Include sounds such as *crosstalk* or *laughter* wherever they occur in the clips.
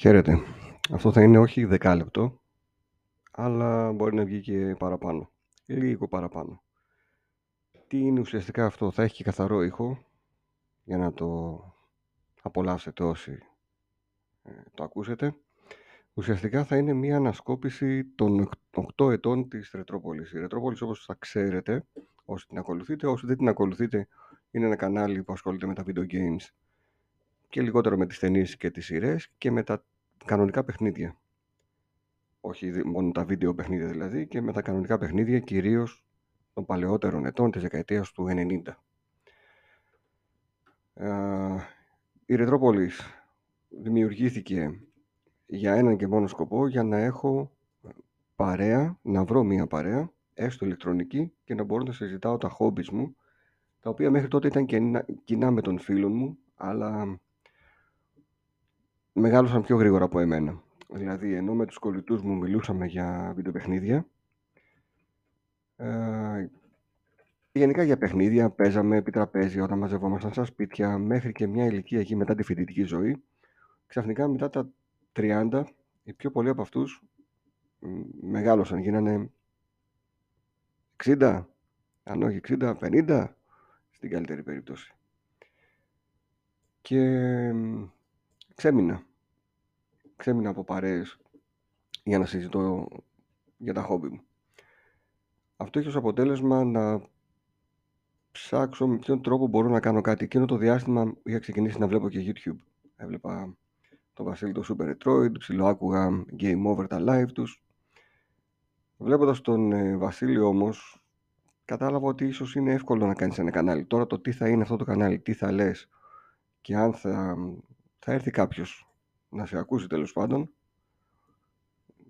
Χαίρετε. Αυτό θα είναι όχι δεκάλεπτο, αλλά μπορεί να βγει και παραπάνω. Λίγο παραπάνω. Τι είναι ουσιαστικά αυτό, θα έχει και καθαρό ήχο για να το απολαύσετε όσοι ε, το ακούσετε. Ουσιαστικά θα είναι μια ανασκόπηση των 8 ετών της Ρετρόπολης. Η Ρετρόπολης όπως θα ξέρετε, όσοι την ακολουθείτε, όσοι δεν την ακολουθείτε, είναι ένα κανάλι που ασχολείται με τα video games και λιγότερο με τις ταινίες και τις σειρές και με τα κανονικά παιχνίδια. Όχι μόνο τα βίντεο παιχνίδια δηλαδή και με τα κανονικά παιχνίδια κυρίως των παλαιότερων ετών της δεκαετίας του 90. Η Ρετρόπολης δημιουργήθηκε για έναν και μόνο σκοπό για να έχω παρέα, να βρω μία παρέα, έστω ηλεκτρονική και να μπορώ να συζητάω τα χόμπις μου τα οποία μέχρι τότε ήταν κοινά με τον φίλο μου αλλά μεγάλωσαν πιο γρήγορα από εμένα. Δηλαδή, ενώ με τους κολλητούς μου μιλούσαμε για βιντεοπαιχνίδια, ε, γενικά για παιχνίδια, παίζαμε επί τραπέζι όταν μαζευόμασταν στα σπίτια, μέχρι και μια ηλικία εκεί μετά τη φοιτητική ζωή. Ξαφνικά μετά τα 30, οι πιο πολλοί από αυτούς μεγάλωσαν, γίνανε 60, αν όχι 60, 50, στην καλύτερη περίπτωση. Και ξέμεινα ξέμεινα από παρέες για να συζητώ για τα χόμπι μου. Αυτό έχει ως αποτέλεσμα να ψάξω με ποιον τρόπο μπορώ να κάνω κάτι. Εκείνο το διάστημα είχα ξεκινήσει να βλέπω και YouTube. Έβλεπα το Βασίλη το Super Retroid, ψιλοάκουγα Game Over τα live τους. Βλέποντας τον ε, Βασίλη όμως, κατάλαβα ότι ίσως είναι εύκολο να κάνεις ένα κανάλι. Τώρα το τι θα είναι αυτό το κανάλι, τι θα λες και αν θα, θα έρθει κάποιος να σε ακούσει τέλος πάντων.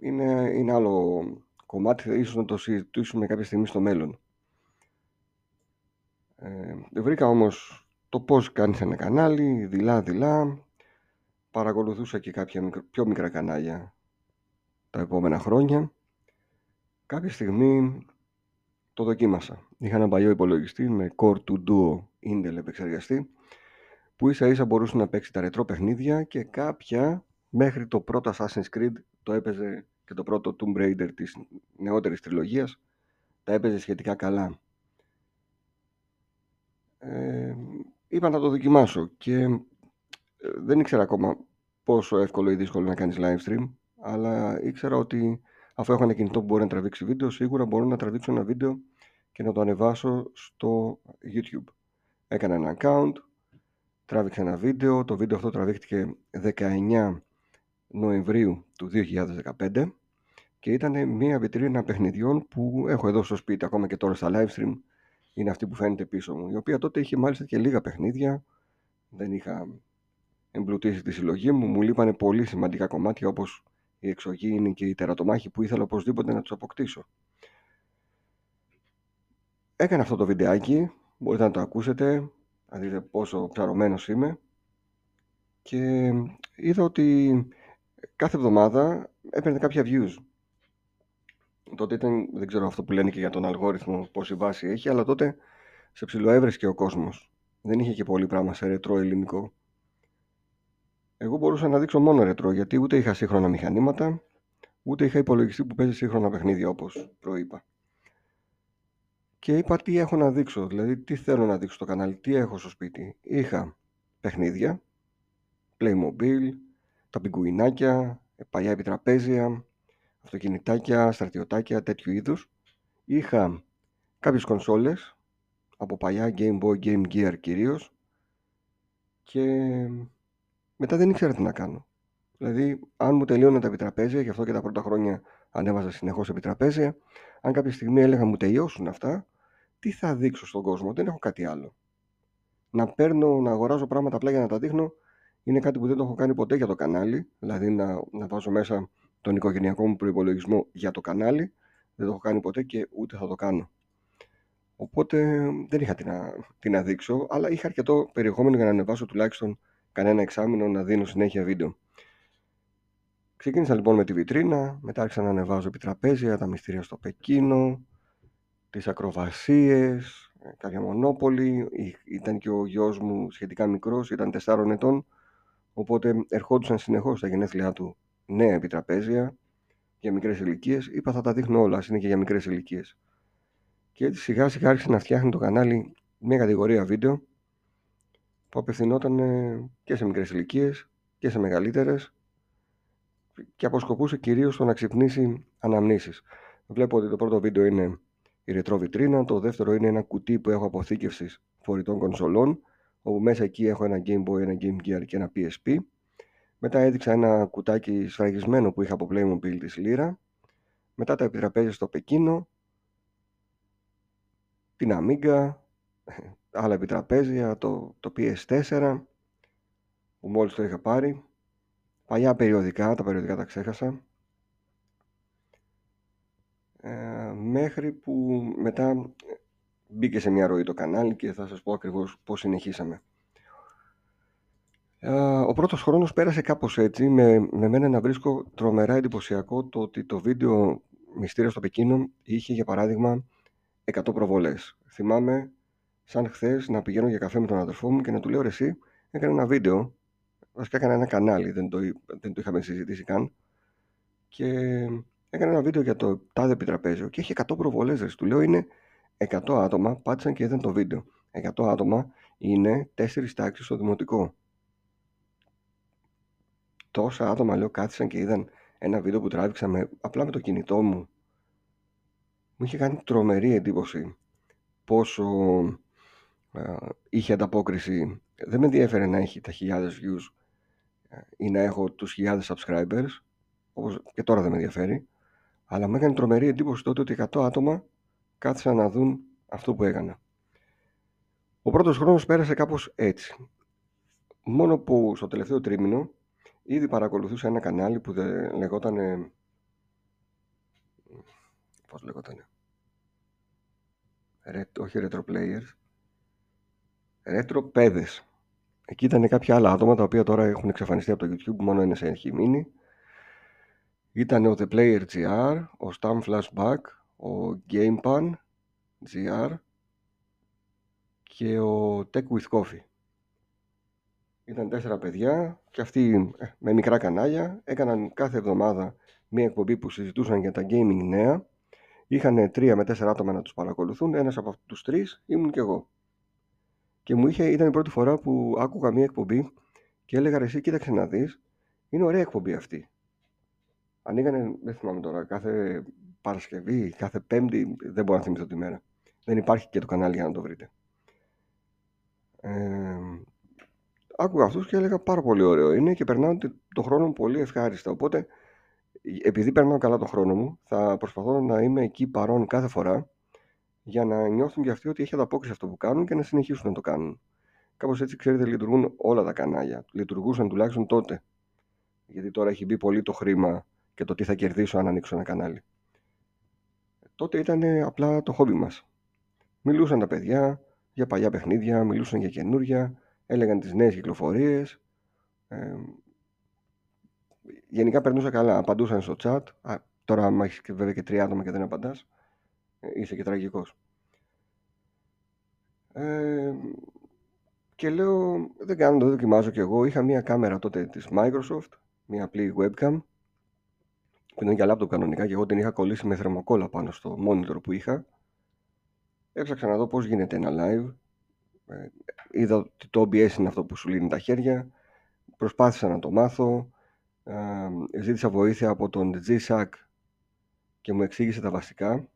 Είναι, είναι άλλο κομμάτι, ίσως να το συζητήσουμε κάποια στιγμή στο μέλλον. Ε, βρήκα όμως το πώς κάνεις ένα κανάλι, δειλά-δειλά. Παρακολουθούσα και κάποια πιο μικρά κανάλια τα επόμενα χρόνια. Κάποια στιγμή το δοκίμασα. Είχα ένα παλιό υπολογιστή με Core 2 Duo Intel επεξεργαστή που ίσα ίσα μπορούσε να παίξει τα ρετρό παιχνίδια και κάποια μέχρι το πρώτο Assassin's Creed το έπαιζε και το πρώτο Tomb Raider της νεότερης τριλογίας τα έπαιζε σχετικά καλά. Ε, είπα να το δοκιμάσω και ε, δεν ήξερα ακόμα πόσο εύκολο ή δύσκολο να κάνεις live stream αλλά ήξερα ότι αφού έχω ένα κινητό που μπορεί να τραβήξει βίντεο σίγουρα μπορώ να τραβήξω ένα βίντεο και να το ανεβάσω στο YouTube. Έκανα ένα account, τράβηξα ένα βίντεο, το βίντεο αυτό τραβήχτηκε 19 Νοεμβρίου του 2015 και ήταν μια βιτρίνα παιχνιδιών που έχω εδώ στο σπίτι. Ακόμα και τώρα στα live stream είναι αυτή που φαίνεται πίσω μου η οποία τότε είχε μάλιστα και λίγα παιχνίδια. Δεν είχα εμπλουτίσει τη συλλογή μου. Μου λείπανε πολύ σημαντικά κομμάτια όπως η εξωγήινη και η τερατομάχη που ήθελα οπωσδήποτε να τους αποκτήσω. Έκανα αυτό το βιντεάκι. Μπορείτε να το ακούσετε να δείτε πόσο ψαρωμένος είμαι και είδα ότι κάθε εβδομάδα έπαιρνε κάποια views. Τότε ήταν, δεν ξέρω αυτό που λένε και για τον αλγόριθμο πόση βάση έχει, αλλά τότε σε ψηλοέβρεσκε ο κόσμος. Δεν είχε και πολύ πράγμα σε ρετρό ελληνικό. Εγώ μπορούσα να δείξω μόνο ρετρό, γιατί ούτε είχα σύγχρονα μηχανήματα, ούτε είχα υπολογιστή που παίζει σύγχρονα παιχνίδια, όπως προείπα. Και είπα τι έχω να δείξω, δηλαδή τι θέλω να δείξω στο κανάλι, τι έχω στο σπίτι. Είχα παιχνίδια, Playmobil, τα πιγκουινάκια, παλιά επιτραπέζια, αυτοκινητάκια, στρατιωτάκια, τέτοιου είδους. Είχα κάποιες κονσόλες, από παλιά Game Boy, Game Gear κυρίως και μετά δεν ήξερα τι να κάνω. Δηλαδή, αν μου τελείωναν τα επιτραπέζια, γι' αυτό και τα πρώτα χρόνια ανέβαζα συνεχώς επιτραπέζια, αν κάποια στιγμή έλεγα μου τελειώσουν αυτά, τι θα δείξω στον κόσμο, δεν έχω κάτι άλλο. Να παίρνω, να αγοράζω πράγματα απλά για να τα δείχνω, είναι κάτι που δεν το έχω κάνει ποτέ για το κανάλι, δηλαδή να, να βάζω μέσα τον οικογενειακό μου προπολογισμό για το κανάλι. Δεν το έχω κάνει ποτέ και ούτε θα το κάνω. Οπότε δεν είχα τι να, τι να δείξω, αλλά είχα αρκετό περιεχόμενο για να ανεβάσω τουλάχιστον κανένα εξάμεινο να δίνω συνέχεια βίντεο. Ξεκίνησα λοιπόν με τη βιτρίνα, μετά άρχισα να ανεβάζω επιτραπέζια, τα μυστήρια στο Πεκίνο, τις ακροβασίες, κάποια μονόπολη. Ήταν και ο γιος μου σχετικά μικρός, ήταν 4 ετών, Οπότε ερχόντουσαν συνεχώς στα γενέθλιά του νέα επιτραπέζια για μικρές ηλικίες. Είπα θα τα δείχνω όλα, είναι και για μικρές ηλικίες. Και έτσι σιγά σιγά άρχισε να φτιάχνει το κανάλι μια κατηγορία βίντεο που απευθυνόταν και σε μικρές ηλικίες και σε μεγαλύτερες και αποσκοπούσε κυρίως στο να ξυπνήσει αναμνήσεις. Βλέπω ότι το πρώτο βίντεο είναι η ρετρό βιτρίνα, το δεύτερο είναι ένα κουτί που έχω αποθήκευσης φορητών κονσολών, όπου μέσα εκεί έχω ένα Game Boy, ένα Game Gear και ένα PSP. Μετά έδειξα ένα κουτάκι σφραγισμένο που είχα από Playmobil της Λύρα. Μετά τα επιτραπέζια στο Πεκίνο, την Amiga, *laughs* άλλα επιτραπέζια, το, το PS4 που μόλις το είχα πάρει. Παλιά περιοδικά, τα περιοδικά τα ξέχασα. Ε, μέχρι που μετά μπήκε σε μια ροή το κανάλι και θα σας πω ακριβώς πώς συνεχίσαμε. Ε, ο πρώτος χρόνος πέρασε κάπως έτσι, με, με μένα να βρίσκω τρομερά εντυπωσιακό το ότι το βίντεο Μυστήρια στο Πεκίνο είχε για παράδειγμα 100 προβολές. Θυμάμαι σαν χθες να πηγαίνω για καφέ με τον αδερφό μου και να του λέω εσύ έκανε ένα βίντεο, βασικά έκανα ένα κανάλι, δεν το, δεν το είχαμε συζητήσει καν και έκανε ένα βίντεο για το τάδε επιτραπέζιο και είχε 100 προβολές. Του λέω είναι 100 άτομα πάτησαν και είδαν το βίντεο. 100 άτομα είναι 4 τάξεις στο δημοτικό. Τόσα άτομα λέω κάθισαν και είδαν ένα βίντεο που τράβηξα με, απλά με το κινητό μου. Μου είχε κάνει τρομερή εντύπωση πόσο είχε ανταπόκριση. Δεν με ενδιαφέρε να έχει τα χιλιάδες views ή να έχω τους χιλιάδες subscribers, όπως και τώρα δεν με ενδιαφέρει, αλλά μου έκανε τρομερή εντύπωση τότε ότι 100 άτομα κάθισαν να δουν αυτό που έκανα. Ο πρώτος χρόνος πέρασε κάπως έτσι. Μόνο που στο τελευταίο τρίμηνο ήδη παρακολουθούσα ένα κανάλι που δεν λεγόταν... Πώς λεγόταν... όχι Retro Players. Retro Παιδες. Εκεί ήταν κάποια άλλα άτομα τα οποία τώρα έχουν εξαφανιστεί από το YouTube, μόνο ένας έχει μείνει. Ήταν ο The Player GR, ο Stam Flashback, ο GamePan GR και ο Tech with Coffee. Ήταν τέσσερα παιδιά και αυτοί ε, με μικρά κανάλια έκαναν κάθε εβδομάδα μία εκπομπή που συζητούσαν για τα gaming νέα. Είχαν τρία με τέσσερα άτομα να τους παρακολουθούν. Ένας από αυτούς τους τρεις ήμουν και εγώ. Και μου είχε, ήταν η πρώτη φορά που άκουγα μία εκπομπή και έλεγα ρε εσύ κοίταξε να δεις, είναι ωραία εκπομπή αυτή. Ανοίγανε, δεν θυμάμαι τώρα, κάθε Παρασκευή, κάθε Πέμπτη, δεν μπορώ να θυμηθώ τη μέρα. Δεν υπάρχει και το κανάλι για να το βρείτε. Ε, άκουγα αυτούς και έλεγα πάρα πολύ ωραίο είναι και περνάω το χρόνο μου πολύ ευχάριστα. Οπότε, επειδή περνάω καλά το χρόνο μου, θα προσπαθώ να είμαι εκεί παρόν κάθε φορά για να νιώθουν και αυτοί ότι έχει ανταπόκριση αυτό που κάνουν και να συνεχίσουν να το κάνουν. Κάπως έτσι, ξέρετε, λειτουργούν όλα τα κανάλια. Λειτουργούσαν τουλάχιστον τότε. Γιατί τώρα έχει μπει πολύ το χρήμα και το τι θα κερδίσω αν ανοίξω ένα κανάλι. Τότε ήταν απλά το χόμπι μας. Μιλούσαν τα παιδιά για παλιά παιχνίδια, μιλούσαν για καινούρια, έλεγαν τις νέες κυκλοφορίες. Ε, γενικά περνούσα καλά, απαντούσαν στο chat. Α, τώρα, άμα έχεις βέβαια και τρία άτομα και δεν απαντάς, ε, είσαι και τραγικός. Ε, και λέω, δεν κάνω, το δοκιμάζω κι εγώ. Είχα μία κάμερα τότε της Microsoft, μία απλή webcam, που ήταν για laptop κανονικά και εγώ την είχα κολλήσει με θερμοκόλλα πάνω στο monitor που είχα. Έψαξα να δω πώς γίνεται ένα live. Ε, είδα ότι το OBS είναι αυτό που σου λύνει τα χέρια. Προσπάθησα να το μάθω. Ε, ζήτησα βοήθεια από τον G-Sack και μου εξήγησε τα βασικά.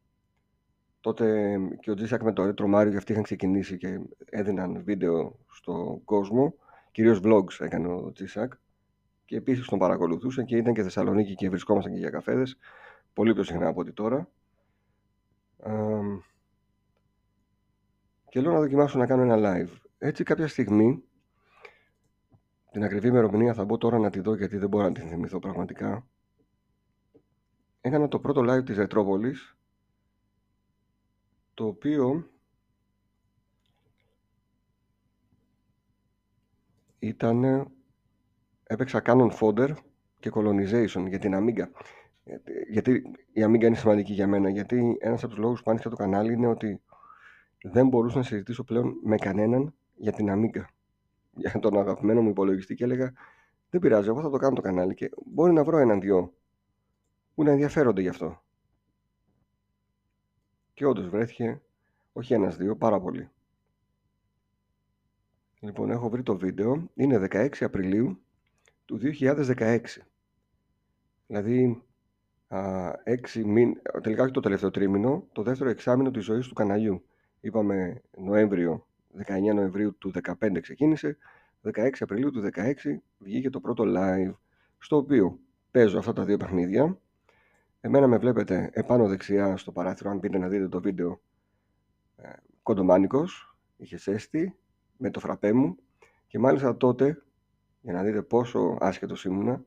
Τότε και ο G-Sack με το Retro Mario και αυτοί είχαν ξεκινήσει και έδιναν βίντεο στον κόσμο. Κυρίως vlogs έκανε ο G-Sack και επίσης τον παρακολουθούσα και ήταν και Θεσσαλονίκη και βρισκόμασταν και για καφέδες πολύ πιο συχνά από ό,τι τώρα. και λέω να δοκιμάσω να κάνω ένα live. Έτσι κάποια στιγμή, την ακριβή ημερομηνία θα μπω τώρα να τη δω γιατί δεν μπορώ να την θυμηθώ πραγματικά. Έκανα το πρώτο live της Ρετρόπολης, το οποίο ήταν έπαιξα Canon Fodder και Colonization για την Amiga. Γιατί η Amiga είναι σημαντική για μένα, γιατί ένας από τους λόγους που άνοιξα το κανάλι είναι ότι δεν μπορούσα να συζητήσω πλέον με κανέναν για την Amiga. Για τον αγαπημένο μου υπολογιστή και έλεγα Δεν πειράζει, εγώ θα το κάνω το κανάλι και μπορεί να βρω έναν δυο που να ενδιαφέρονται γι' αυτό. Και όντως βρέθηκε όχι ένας-δύο, πάρα πολύ. Λοιπόν, έχω βρει το βίντεο. Είναι 16 Απριλίου του 2016. Δηλαδή, α, 6 μήν, τελικά όχι το τελευταίο τρίμηνο, το δεύτερο εξάμηνο της ζωής του καναλιού. Είπαμε Νοέμβριο, 19 Νοεμβρίου του 2015 ξεκίνησε, 16 Απριλίου του 2016 βγήκε το πρώτο live, στο οποίο παίζω αυτά τα δύο παιχνίδια. Εμένα με βλέπετε επάνω δεξιά στο παράθυρο, αν πείτε να δείτε το βίντεο, ε, κοντομάνικος, είχε σέστη, με το φραπέ μου και μάλιστα τότε, για να δείτε πόσο άσχετος ήμουνα,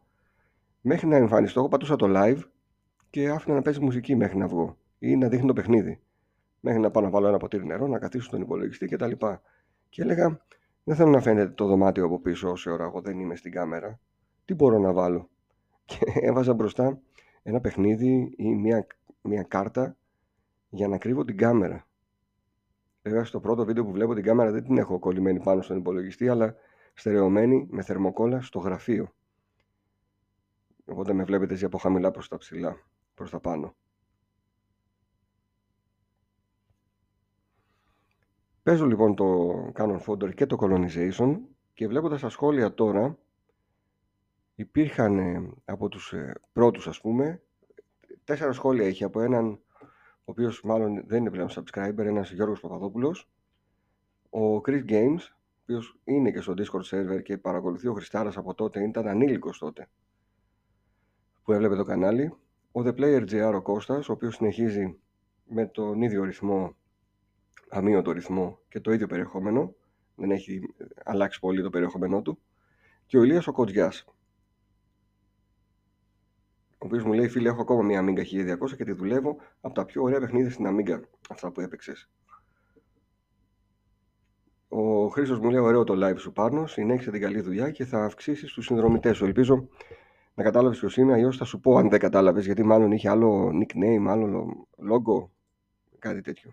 μέχρι να εμφανιστώ, εγώ πατούσα το live και άφηνα να παίζει μουσική μέχρι να βγω ή να δείχνει το παιχνίδι. Μέχρι να πάω να βάλω ένα ποτήρι νερό, να καθίσω στον υπολογιστή κτλ. Και έλεγα, δεν θέλω να φαίνεται το δωμάτιο από πίσω όση ώρα εγώ δεν είμαι στην κάμερα. Τι μπορώ να βάλω; Και *laughs* έβαζα μπροστά ένα παιχνίδι ή μια, μια κάρτα για να κρύβω την κάμερα. Βέβαια στο πρώτο βίντεο που βλέπω την κάμερα δεν την έχω κολλημένη πάνω στον υπολογιστή, αλλά στερεωμένη με θερμοκόλλα στο γραφείο. Οπότε με βλέπετε έτσι από χαμηλά προς τα ψηλά, προς τα πάνω. Παίζω λοιπόν το Canon Fodder και το Colonization και βλέποντας τα σχόλια τώρα υπήρχαν ε, από τους ε, πρώτους ας πούμε τέσσερα σχόλια έχει από έναν ο οποίος μάλλον δεν είναι πλέον subscriber, ένας Γιώργος Παπαδόπουλος, ο Chris Games, ο οποίος είναι και στο Discord server και παρακολουθεί ο Χριστάρας από τότε, ήταν ανήλικος τότε που έβλεπε το κανάλι, ο The Player GR ο Κώστας, ο οποίος συνεχίζει με τον ίδιο ρυθμό, αμύωτο ρυθμό και το ίδιο περιεχόμενο, δεν έχει αλλάξει πολύ το περιεχόμενό του, και ο Ηλίας ο Κοντζιάς, ο οποίος μου λέει: Φίλε, έχω ακόμα μια Amiga 1200 και τη δουλεύω από τα πιο ωραία παιχνίδια στην Amiga. Αυτά που έπαιξες. Ο Χρήστος μου λέει: Ωραίο το live σου πάνω. Συνέχισε την καλή δουλειά και θα αυξήσεις τους συνδρομητές σου. Ελπίζω να κατάλαβες ποιος είμαι. Αλλιώς θα σου πω αν δεν κατάλαβες, γιατί μάλλον είχε άλλο nickname, άλλο logo, κάτι τέτοιο.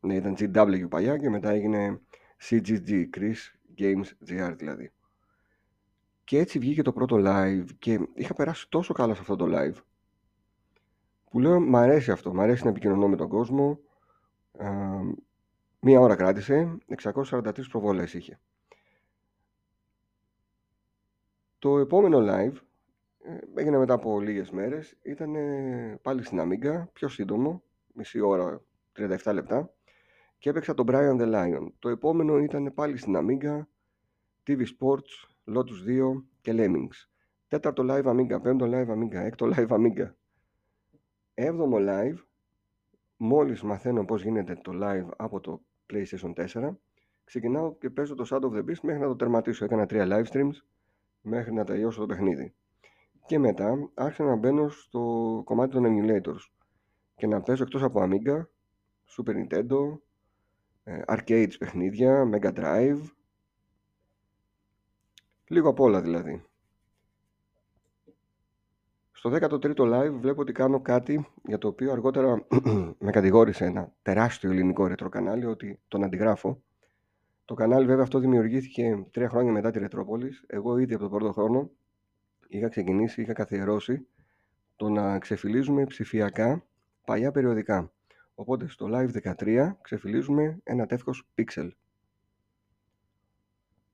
Ναι, ήταν GW παλιά και μετά έγινε CGG, Chris Games GR δηλαδή. Και έτσι βγήκε το πρώτο live και είχα περάσει τόσο καλά σε αυτό το live που λέω μ' αρέσει αυτό, μ' αρέσει να επικοινωνώ με τον κόσμο. Μία ώρα κράτησε, 643 προβολές είχε. Το επόμενο live ε, έγινε μετά από λίγες μέρες, ήταν πάλι στην Amiga, πιο σύντομο, μισή ώρα, 37 λεπτά και έπαιξα τον Brian the Lion. Το επόμενο ήταν πάλι στην Amiga, TV Sports, Lotus 2 και Lemmings. Τέταρτο live Amiga, πέμπτο live Amiga, έκτο live Amiga. Έβδομο live, μόλις μαθαίνω πώς γίνεται το live από το PlayStation 4, ξεκινάω και παίζω το Shadow of the Beast μέχρι να το τερματίσω. Έκανα τρία live streams μέχρι να τελειώσω το παιχνίδι. Και μετά άρχισα να μπαίνω στο κομμάτι των emulators και να παίζω εκτός από Amiga, Super Nintendo, ε, arcades παιχνίδια, Mega Drive, Λίγο απ' όλα δηλαδή. Στο 13ο live βλέπω ότι κάνω κάτι για το οποίο αργότερα *clears throat* με κατηγόρησε ένα τεράστιο ελληνικό ρετρό κανάλι ότι τον αντιγράφω. Το κανάλι βέβαια αυτό δημιουργήθηκε τρία χρόνια μετά τη Ρετρόπολης. Εγώ ήδη από τον πρώτο χρόνο είχα ξεκινήσει, είχα καθιερώσει το να ξεφυλίζουμε ψηφιακά παλιά περιοδικά. Οπότε στο live 13 ξεφυλίζουμε ένα τεύχος pixel.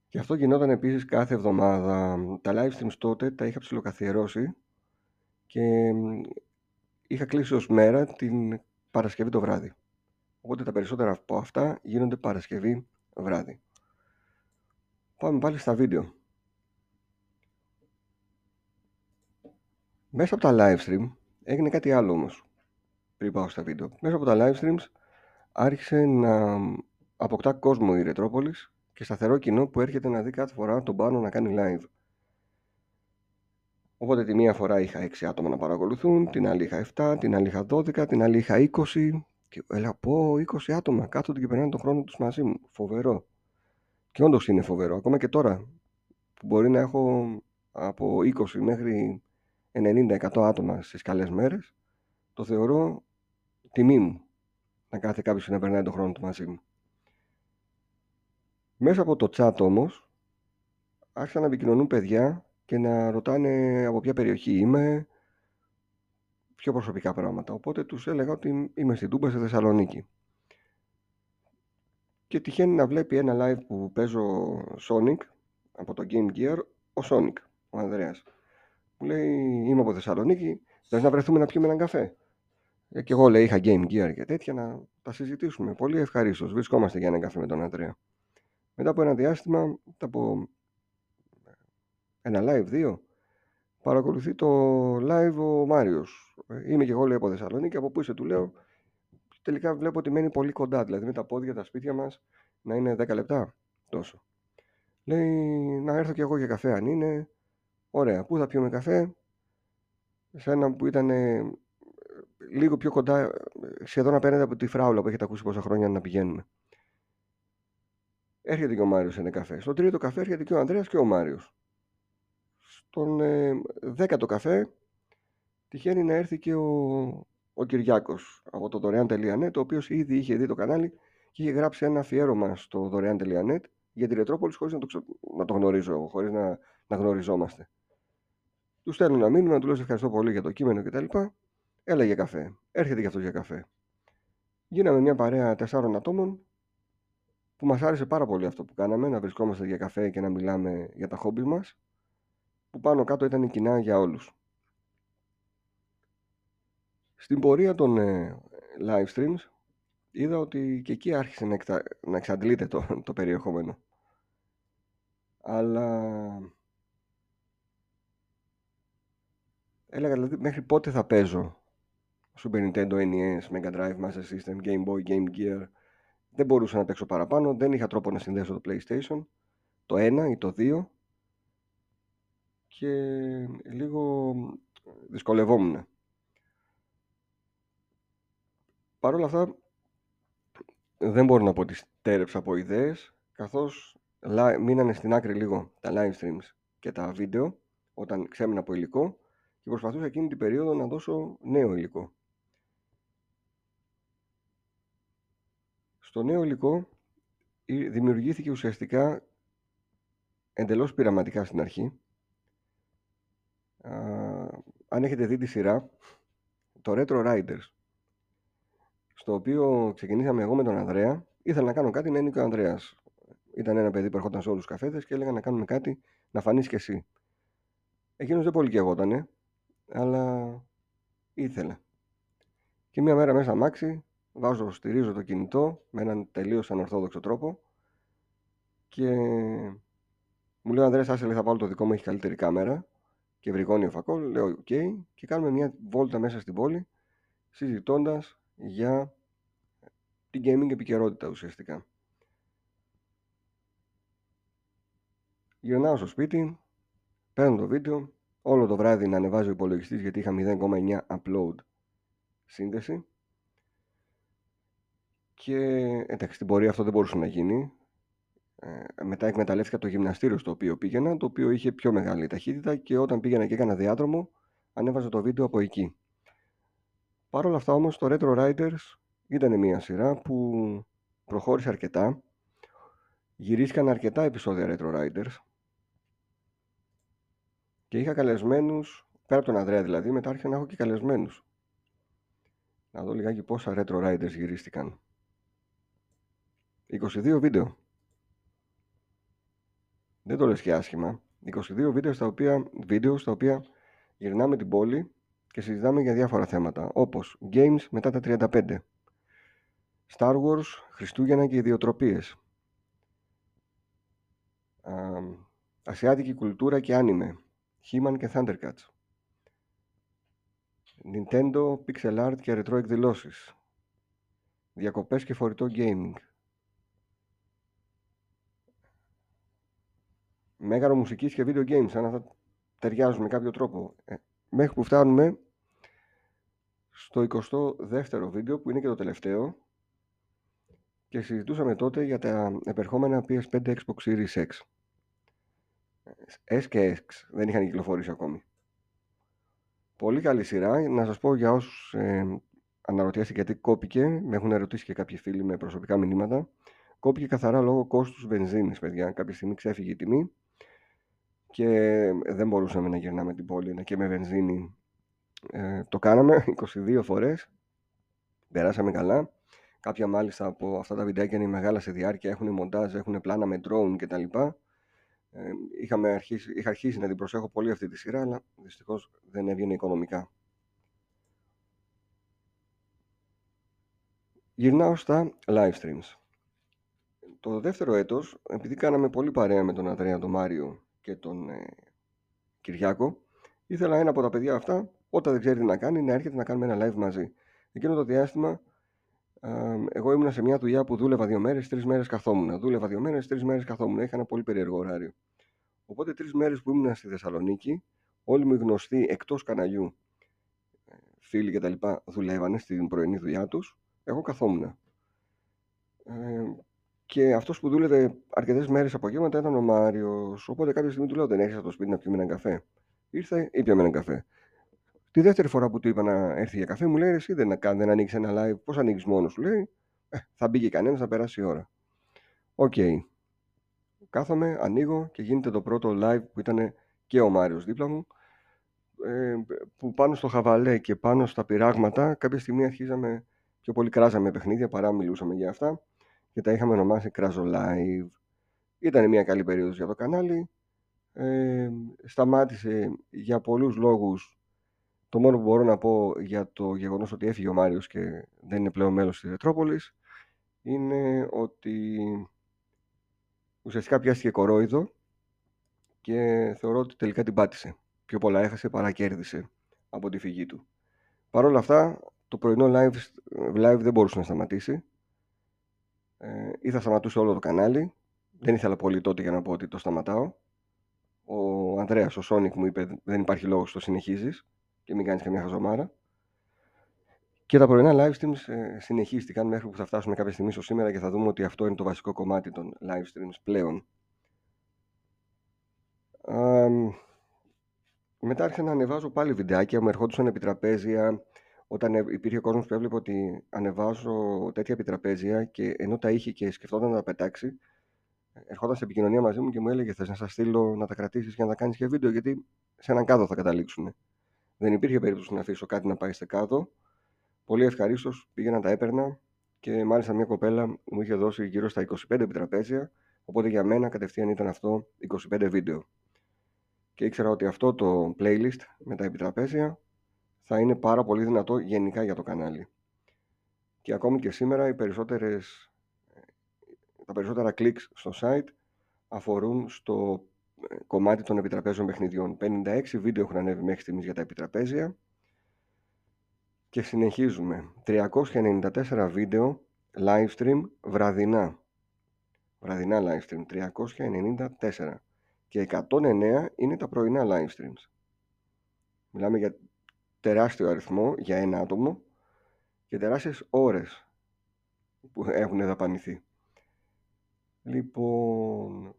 Και αυτό γινόταν επίσης κάθε εβδομάδα. Τα live streams τότε τα είχα ψηλοκαθιερώσει και είχα κλείσει ως μέρα την Παρασκευή το βράδυ. Οπότε τα περισσότερα από αυτά γίνονται Παρασκευή βράδυ. Πάμε πάλι στα βίντεο. Μέσα από τα live stream έγινε κάτι άλλο όμως. Πριν πάω στα βίντεο. Μέσα από τα live streams άρχισε να αποκτά κόσμο η Ρετρόπολης και σταθερό κοινό που έρχεται να δει κάθε φορά τον πάνω να κάνει live. Οπότε τη μία φορά είχα 6 άτομα να παρακολουθούν, την άλλη είχα 7, την άλλη είχα 12, την άλλη είχα 20 και έλα πω 20 άτομα κάθονται και περνάνε τον χρόνο τους μαζί μου. Φοβερό. Και όντως είναι φοβερό. Ακόμα και τώρα που μπορεί να έχω από 20 μέχρι 90-100 άτομα στις καλές μέρες, το θεωρώ τιμή μου να κάθε κάποιος να περνάει τον χρόνο του μαζί μου. Μέσα από το chat όμως άρχισαν να επικοινωνούν παιδιά και να ρωτάνε από ποια περιοχή είμαι, πιο προσωπικά πράγματα. Οπότε τους έλεγα ότι είμαι στην Τούμπα στη Θεσσαλονίκη. Και τυχαίνει να βλέπει ένα live που παίζω Sonic από το Game Gear, ο Sonic, ο Ανδρέας. Μου λέει είμαι από Θεσσαλονίκη, θες να βρεθούμε να πιούμε έναν καφέ; Ε, και εγώ λέει είχα Game Gear και τέτοια να τα συζητήσουμε. Πολύ ευχαρίστως. Βρισκόμαστε για έναν καφέ με τον Ανδρέα. Μετά από ένα διάστημα, από ένα live, δύο, παρακολουθεί το live ο Μάριος. Ε, είμαι και εγώ λέει από Θεσσαλονίκη, από πού είσαι του λέω. Τελικά βλέπω ότι μένει πολύ κοντά, δηλαδή με τα πόδια, τα σπίτια μας να είναι 10 λεπτά τόσο. Λέει να έρθω και εγώ για καφέ αν είναι. Ωραία, πού θα πιούμε καφέ; Σε ένα που ήταν ε, λίγο πιο κοντά, ε, σχεδόν απέναντι από τη φράουλα που έχετε ακούσει πόσα χρόνια να πηγαίνουμε. Έρχεται και ο Μάριος σε ένα καφέ. Στο τρίτο καφέ έρχεται και ο Ανδρέας και ο Μάριος. Στον ε, δέκατο καφέ τυχαίνει να έρθει και ο, ο Κυριάκος από το δωρεάν.net, ο οποίος ήδη είχε δει το κανάλι και είχε γράψει ένα αφιέρωμα στο δωρεάν.net για τη Ρετρόπολη χωρίς να το, ξε... να το γνωρίζω, χωρίς να, να γνωριζόμαστε. Τους στέλνω ένα μήνυμα, του λέω ευχαριστώ πολύ για το κείμενο κτλ. Έλα για καφέ. Έρχεται και αυτός για καφέ. Γίναμε μια παρέα τεσσάρων ατόμων που μας άρεσε πάρα πολύ αυτό που κάναμε, να βρισκόμαστε για καφέ και να μιλάμε για τα χόμπι μας, που πάνω κάτω ήταν κοινά για όλους. Στην πορεία των ε, live streams είδα ότι και εκεί άρχισε να, εξα... να εξαντλείται το, το περιεχόμενο. Αλλά έλεγα δηλαδή μέχρι πότε θα παίζω Super Nintendo, NES, Mega Drive, Master System, Game Boy, Game Gear; Δεν μπορούσα να παίξω παραπάνω, δεν είχα τρόπο να συνδέσω το PlayStation, το 1 ή το 2 και λίγο δυσκολευόμουν. Παρ' όλα αυτά δεν μπορώ να πω ότι στέρεψα από ιδέες καθώς μείνανε στην άκρη λίγο τα live streams και τα βίντεο όταν ξέμεινα από υλικό και προσπαθούσα εκείνη την περίοδο να δώσω νέο υλικό. Στο νέο υλικό δημιουργήθηκε ουσιαστικά εντελώς πειραματικά στην αρχή. Αν έχετε δει τη σειρά, το Retro Riders, στο οποίο ξεκινήσαμε εγώ με τον Ανδρέα, ήθελα να κάνω κάτι να είναι και ο Ανδρέας. Ήταν ένα παιδί που ερχόταν σε όλους τους καφέδες και έλεγα να κάνουμε κάτι να φανείς και εσύ. Εκείνος δεν πολύ και αλλά ήθελε. Και μια μέρα μέσα αμάξι βάζω, στηρίζω το κινητό με έναν τελείως ανορθόδοξο τρόπο και μου λέει ο Ανδρέας άσε θα βάλω το δικό μου, έχει καλύτερη κάμερα και ευρυγώνιο φακό, λέω οκ και κάνουμε μια βόλτα μέσα στην πόλη συζητώντας για την gaming επικαιρότητα ουσιαστικά. Γυρνάω στο σπίτι, παίρνω το βίντεο, όλο το βράδυ να ανεβάζει ο υπολογιστής γιατί είχα 0,9 upload σύνδεση και εντάξει, στην πορεία αυτό δεν μπορούσε να γίνει. Ε, μετά εκμεταλλεύτηκα το γυμναστήριο στο οποίο πήγαινα, το οποίο είχε πιο μεγάλη ταχύτητα και όταν πήγαινα και έκανα διάδρομο, ανέβαζα το βίντεο από εκεί. Παρ' όλα αυτά όμως το Retro Riders ήταν μια σειρά που προχώρησε αρκετά. Γυρίστηκαν αρκετά επεισόδια Retro Riders και είχα καλεσμένους, πέρα από τον Ανδρέα δηλαδή, μετά άρχισα να έχω και καλεσμένους. Να δω λιγάκι πόσα Retro Riders γυρίστηκαν. 22 βίντεο. Δεν το λες και άσχημα. 22 βίντεο στα οποία, βίντεο στα οποία γυρνάμε την πόλη και συζητάμε για διάφορα θέματα, όπως games μετά τα 35, Star Wars, Χριστούγεννα και ιδιοτροπίες, ασιάτικη κουλτούρα και άνιμε, He-Man και Thundercats, Nintendo, Pixel Art και ρετρό εκδηλώσεις, διακοπές και φορητό gaming, μέγαρο μουσικής και video games, αν αυτά ταιριάζουν με κάποιο τρόπο. Ε, μέχρι που φτάνουμε στο 22ο βίντεο που είναι και το τελευταίο και συζητούσαμε τότε για τα επερχόμενα PS5 Xbox Series X. S και X δεν είχαν κυκλοφορήσει ακόμη. Πολύ καλή σειρά. Να σας πω για όσους ε, αναρωτιέστε γιατί κόπηκε, με έχουν ερωτήσει και κάποιοι φίλοι με προσωπικά μηνύματα. κόπηκε καθαρά λόγω κόστους βενζίνης, παιδιά. Κάποια στιγμή ξέφυγε η τιμή και δεν μπορούσαμε να γυρνάμε την πόλη και με βενζίνη. Ε, το κάναμε *laughs* 22 φορές, περάσαμε καλά. Κάποια μάλιστα από αυτά τα βιντεάκια είναι μεγάλα σε διάρκεια, έχουν μοντάζ, έχουν πλάνα με drone κτλ. Ε, είχαμε αρχίσει, είχα αρχίσει να την προσέχω πολύ αυτή τη σειρά, αλλά δυστυχώς δεν έβγαινε οικονομικά. Γυρνάω στα live streams. Το δεύτερο έτος, επειδή κάναμε πολύ παρέα με τον Ανδρέα, τον Μάριο και τον ε, Κυριάκο, ήθελα ένα από τα παιδιά αυτά, όταν δεν ξέρει τι να κάνει, να έρχεται να κάνουμε ένα live μαζί. Εκείνο το διάστημα, ε, εγώ ήμουν σε μια δουλειά που δούλευα δύο μέρες, τρεις μέρες καθόμουν. Δούλευα δύο μέρες, τρεις μέρες καθόμουν. Είχα ένα πολύ περίεργο ωράριο. Οπότε τρεις μέρες που ήμουν στη Θεσσαλονίκη, όλοι μου οι γνωστοί εκτός καναλιού, ε, φίλοι κτλ., δουλεύανε στην πρωινή δουλειά τους. Εγώ καθόμουν. Ε, και αυτός που δούλευε αρκετές μέρες απογεύματα ήταν ο Μάριος. Οπότε κάποια στιγμή του λέω: Δεν έχεις το σπίτι να πιούμε έναν καφέ. Ήρθε ήπιαμε έναν καφέ. Τη δεύτερη φορά που του είπα να έρθει για καφέ, μου λέει: Εσύ δεν, δεν ανοίγεις ένα live. Πώς ανοίξει μόνος σου, λέει. Ε, θα μπει και κανένας, θα περάσει η ώρα. Ok. Okay. Κάθομαι, ανοίγω και γίνεται το πρώτο live που ήταν και ο Μάριος δίπλα μου. Ε, που πάνω στο χαβαλέ και πάνω στα πειράγματα, κάποια στιγμή αρχίζαμε πιο πολύ κράζαμε παιχνίδια παρά μιλούσαμε για αυτά και τα είχαμε ονομάσει Κράζο Live. Ήταν μια καλή περίοδος για το κανάλι. Ε, σταμάτησε για πολλούς λόγους. Το μόνο που μπορώ να πω για το γεγονός ότι έφυγε ο Μάριος και δεν είναι πλέον μέλος της Ρετρόπολης είναι ότι ουσιαστικά πιάστηκε κορόιδο και θεωρώ ότι τελικά την πάτησε. Πιο πολλά έχασε παρά κέρδισε από τη φυγή του. Παρ' όλα αυτά, το πρωινό live, live δεν μπορούσε να σταματήσει ε, ή θα σταματούσε όλο το κανάλι. Δεν ήθελα πολύ τότε για να πω ότι το σταματάω. Ο Ανδρέας, ο Σόνικ μου είπε δεν υπάρχει λόγος το συνεχίζεις και μην κάνεις καμιά χαζομάρα. Και τα πρωινά live streams ε, συνεχίστηκαν μέχρι που θα φτάσουμε κάποια στιγμή στο σήμερα και θα δούμε ότι αυτό είναι το βασικό κομμάτι των live streams πλέον. μετά άρχισα να ανεβάζω πάλι βιντεάκια, μου ερχόντουσαν επιτραπέζια, όταν υπήρχε κόσμος που έβλεπε ότι ανεβάζω τέτοια επιτραπέζια και ενώ τα είχε και σκεφτόταν να τα πετάξει, ερχόταν σε επικοινωνία μαζί μου και μου έλεγε: Θες να σας στείλω να τα κρατήσεις και να τα κάνεις και βίντεο, γιατί σε έναν κάδο θα καταλήξουν. Δεν υπήρχε περίπτωση να αφήσω κάτι να πάει σε κάδο. Πολύ ευχαρίστως πήγαινα, τα έπαιρνα και μάλιστα μια κοπέλα μου είχε δώσει γύρω στα 25 επιτραπέζια. Οπότε για μένα κατευθείαν ήταν αυτό 25 βίντεο. Και ήξερα ότι αυτό το playlist με τα επιτραπέζια θα είναι πάρα πολύ δυνατό γενικά για το κανάλι. Και ακόμη και σήμερα οι περισσότερες, τα περισσότερα κλικς στο site αφορούν στο ε, κομμάτι των επιτραπέζων παιχνιδιών. 56 βίντεο έχουν ανέβει μέχρι στιγμής για τα επιτραπέζια και συνεχίζουμε. 394 βίντεο live stream βραδινά. Βραδινά live stream. 394. Και 109 είναι τα πρωινά live streams. Μιλάμε για τεράστιο αριθμό για ένα άτομο και τεράστιες ώρες που έχουν δαπανηθεί. Λοιπόν,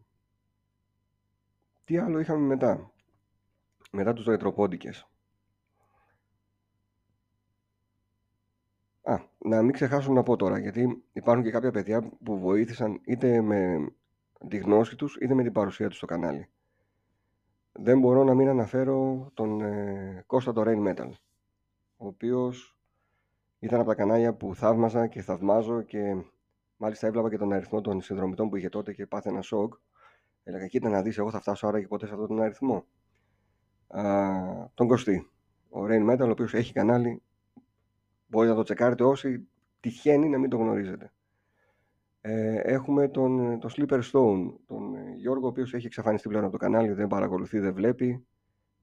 τι άλλο είχαμε μετά, μετά τους ρετροπόντικες. Α, να μην ξεχάσω να πω τώρα, γιατί υπάρχουν και κάποια παιδιά που βοήθησαν είτε με τη γνώση τους, είτε με την παρουσία τους στο κανάλι. Δεν μπορώ να μην αναφέρω τον ε, Κώστα το Rain Metal, ο οποίος ήταν από τα κανάλια που θαύμαζα και θαυμάζω και μάλιστα έβλεπα και τον αριθμό των συνδρομητών που είχε τότε και πάθε ένα σοκ. Έλεγα, κοίτα να δεις, εγώ θα φτάσω άρα και ποτέ σε αυτόν τον αριθμό. Α, τον Κωστή, ο Rain Metal, ο οποίος έχει κανάλι, μπορείτε να το τσεκάρετε όσοι τυχαίνει να μην το γνωρίζετε. Ε, έχουμε τον, τον Slipper Stone, τον ε, Γιώργο, ο οποίος έχει εξαφανιστεί πλέον από το κανάλι, δεν παρακολουθεί, δεν βλέπει,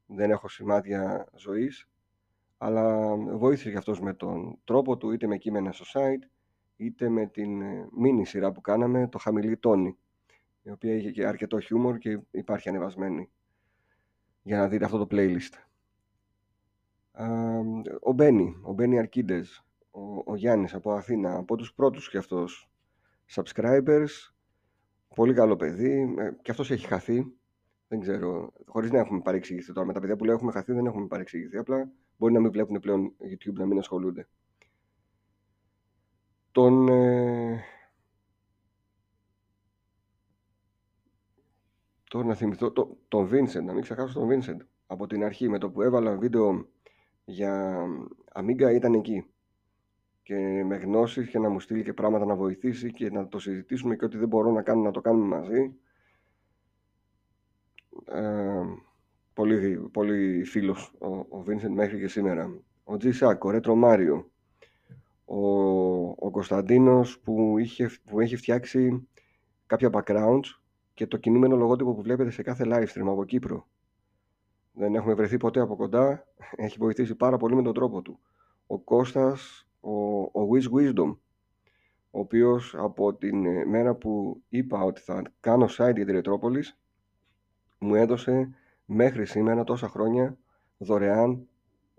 δεν έχω σημάδια ζωής, αλλά βοήθησε και αυτός με τον τρόπο του, είτε με κείμενα στο site, είτε με την μίνι σειρά που κάναμε, το χαμηλή τόνη, η οποία είχε και αρκετό χιούμορ και υπάρχει ανεβασμένη για να δείτε αυτό το playlist. Ο Μπένι, ο Μπένι Αρκίντες, ο, ο Γιάννης από Αθήνα, από τους πρώτους και αυτός subscribers. Πολύ καλό παιδί. Ε, και αυτός έχει χαθεί. Δεν ξέρω. Χωρίς να έχουμε παρεξηγηθεί τώρα. Με τα παιδιά που λέω έχουμε χαθεί δεν έχουμε παρεξηγηθεί. Απλά μπορεί να μην βλέπουν πλέον YouTube, να μην ασχολούνται. Τον. Ε... Τώρα να θυμηθώ τον Vincent, να μην ξεχάσω τον Vincent. Από την αρχή με το που έβαλα βίντεο για Amiga ήταν εκεί. Και με γνώσεις και να μου στείλει και πράγματα να βοηθήσει και να το συζητήσουμε και ό,τι δεν μπορώ να κάνω να το κάνουμε μαζί. Ε, πολύ, πολύ φίλος ο, ο Vincent μέχρι και σήμερα. Ο G-Sack, ο Retro Mario, ο, ο Κωνσταντίνος που, είχε, που έχει φτιάξει κάποια backgrounds και το κινούμενο λογότυπο που βλέπετε σε κάθε live stream από Κύπρο. Δεν έχουμε βρεθεί ποτέ από κοντά. Έχει βοηθήσει πάρα πολύ με τον τρόπο του. Ο Κώστας, ο, ο Wiz Wisdom, ο οποίος από την μέρα που είπα ότι θα κάνω site για τη Ρετρόπολης, μου έδωσε μέχρι σήμερα τόσα χρόνια δωρεάν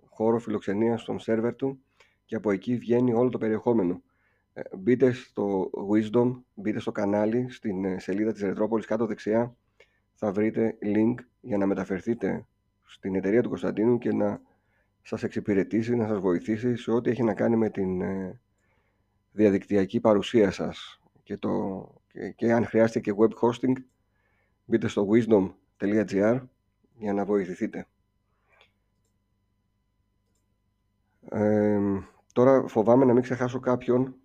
χώρο φιλοξενίας στον σερβερ του και από εκεί βγαίνει όλο το περιεχόμενο. Ε, μπείτε στο Wisdom, μπείτε στο κανάλι, στην ε, σελίδα της Ρετρόπολης κάτω δεξιά θα βρείτε link για να μεταφερθείτε στην εταιρεία του Κωνσταντίνου και να σας εξυπηρετήσει, να σας βοηθήσει σε ό,τι έχει να κάνει με την ε, διαδικτυακή παρουσία σας και, το, και, και αν χρειάζεται και web hosting μπείτε στο wisdom.gr για να βοηθηθείτε. Ε, τώρα φοβάμαι να μην ξεχάσω κάποιον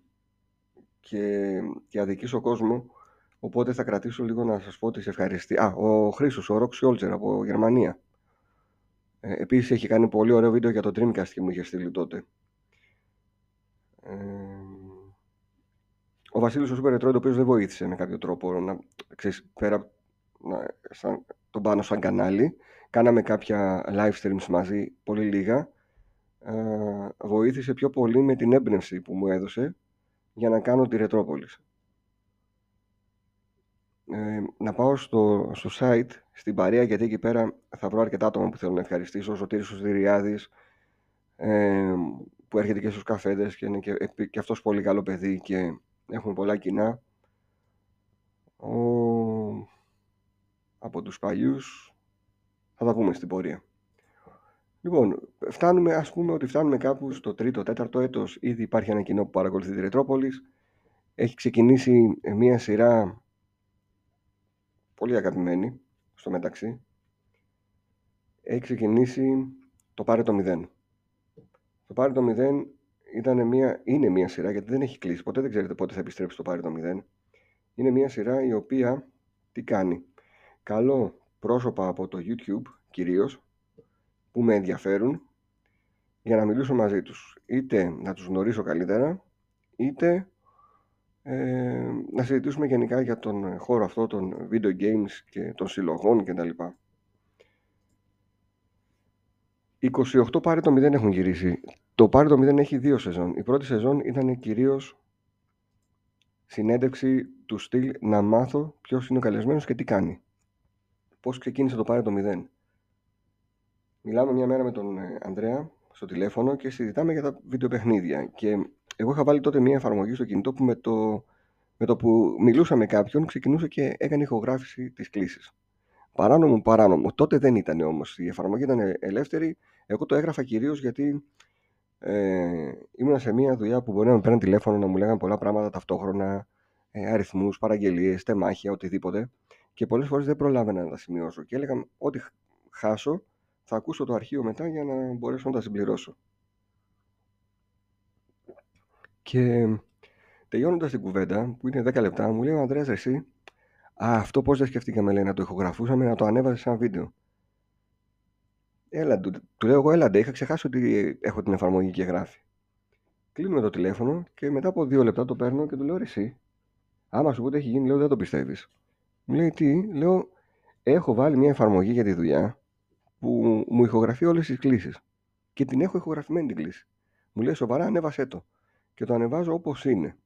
και, και αδικήσω κόσμο οπότε θα κρατήσω λίγο να σας πω τις ευχαριστή. Α, ο Χρήστος, ο Rock από Γερμανία. Ε, επίσης έχει κάνει πολύ ωραίο βίντεο για το Dreamcast και μου είχε στείλει τότε. Ε, ο Βασίλης ο Super Retroid, ο οποίος δεν βοήθησε με κάποιο τρόπο να, ξέρεις, πέρα, να, σαν, τον πάνω σαν κανάλι. Κάναμε κάποια live streams μαζί, πολύ λίγα. Ε, βοήθησε πιο πολύ με την έμπνευση που μου έδωσε για να κάνω τη Ρετρόπολης. Ε, να πάω στο, στο site, στην παρέα, γιατί εκεί πέρα θα βρω αρκετά άτομα που θέλω να ευχαριστήσω. Ο Σωτήρης ο Σωτηριάδης, ε, που έρχεται και στους καφέδες και είναι και, και αυτός πολύ καλό παιδί και έχουμε πολλά κοινά. Ο, από τους παλιούς θα τα πούμε στην πορεία. Λοιπόν, φτάνουμε, ας πούμε ότι φτάνουμε κάπου στο τρίτο, τέταρτο έτος. Ήδη υπάρχει ένα κοινό που παρακολουθεί τη Ρετρόπολης. Έχει ξεκινήσει μια σειρά πολύ αγαπημένη στο μεταξύ. Έχει ξεκινήσει το πάρε το 0. Το πάρε το 0 ήταν μια, είναι μια σειρά γιατί δεν έχει κλείσει. Ποτέ δεν ξέρετε πότε θα επιστρέψει το πάρε το 0. Είναι μια σειρά η οποία τι κάνει. Καλό πρόσωπα από το YouTube κυρίως που με ενδιαφέρουν για να μιλήσω μαζί τους. Είτε να τους γνωρίσω καλύτερα, είτε ε, να συζητήσουμε γενικά για τον χώρο αυτό των video games και των συλλογών κτλ. 28 πάρει το 0 έχουν γυρίσει. Το πάρει το 0 έχει δύο σεζόν. Η πρώτη σεζόν ήταν κυρίως συνέντευξη του στυλ να μάθω ποιος είναι ο καλεσμένος και τι κάνει. Πώς ξεκίνησε το πάρει το 0. Μιλάμε μια μέρα με τον ε, Ανδρέα στο τηλέφωνο και συζητάμε για τα βιντεοπαιχνίδια. Και εγώ είχα βάλει τότε μια εφαρμογή στο κινητό που με το, με το που μιλούσα με κάποιον ξεκινούσε και έκανε ηχογράφηση της κλίσης. Παράνομο, παράνομο. Τότε δεν ήταν όμως. Η εφαρμογή ήταν ελεύθερη. Εγώ το έγραφα κυρίως γιατί ε, ήμουν σε μια δουλειά που μπορεί να με παίρνουν τηλέφωνο να μου λέγανε πολλά πράγματα ταυτόχρονα, ε, αριθμούς, παραγγελίες, τεμάχια, οτιδήποτε. Και πολλές φορές δεν προλάβαινα να τα σημειώσω. Και έλεγα, Ό,τι χάσω, θα ακούσω το αρχείο μετά για να μπορέσω να τα συμπληρώσω. Και τελειώνοντας την κουβέντα, που είναι 10 λεπτά, μου λέει ο Ανδρέας εσύ, Α, αυτό πώς δεν σκεφτήκαμε, λέει, να το ηχογραφούσαμε, να το ανέβαζε σε ένα βίντεο. Έλα, του, του λέω εγώ, έλαντε, είχα ξεχάσει ότι έχω την εφαρμογή και γράφει. Κλείνουμε το τηλέφωνο και μετά από δύο λεπτά το παίρνω και του λέω εσύ. Άμα σου πω τι έχει γίνει, λέω δεν το πιστεύεις. Μου λέει τι, λέω, έχω βάλει μια εφαρμογή για τη δουλειά που μου ηχογραφεί όλες τις κλήσεις. Και την έχω ηχογραφημένη την κλήση. Μου λέει σοβαρά, ανέβασέ το. Και το ανεβάζω όπως είναι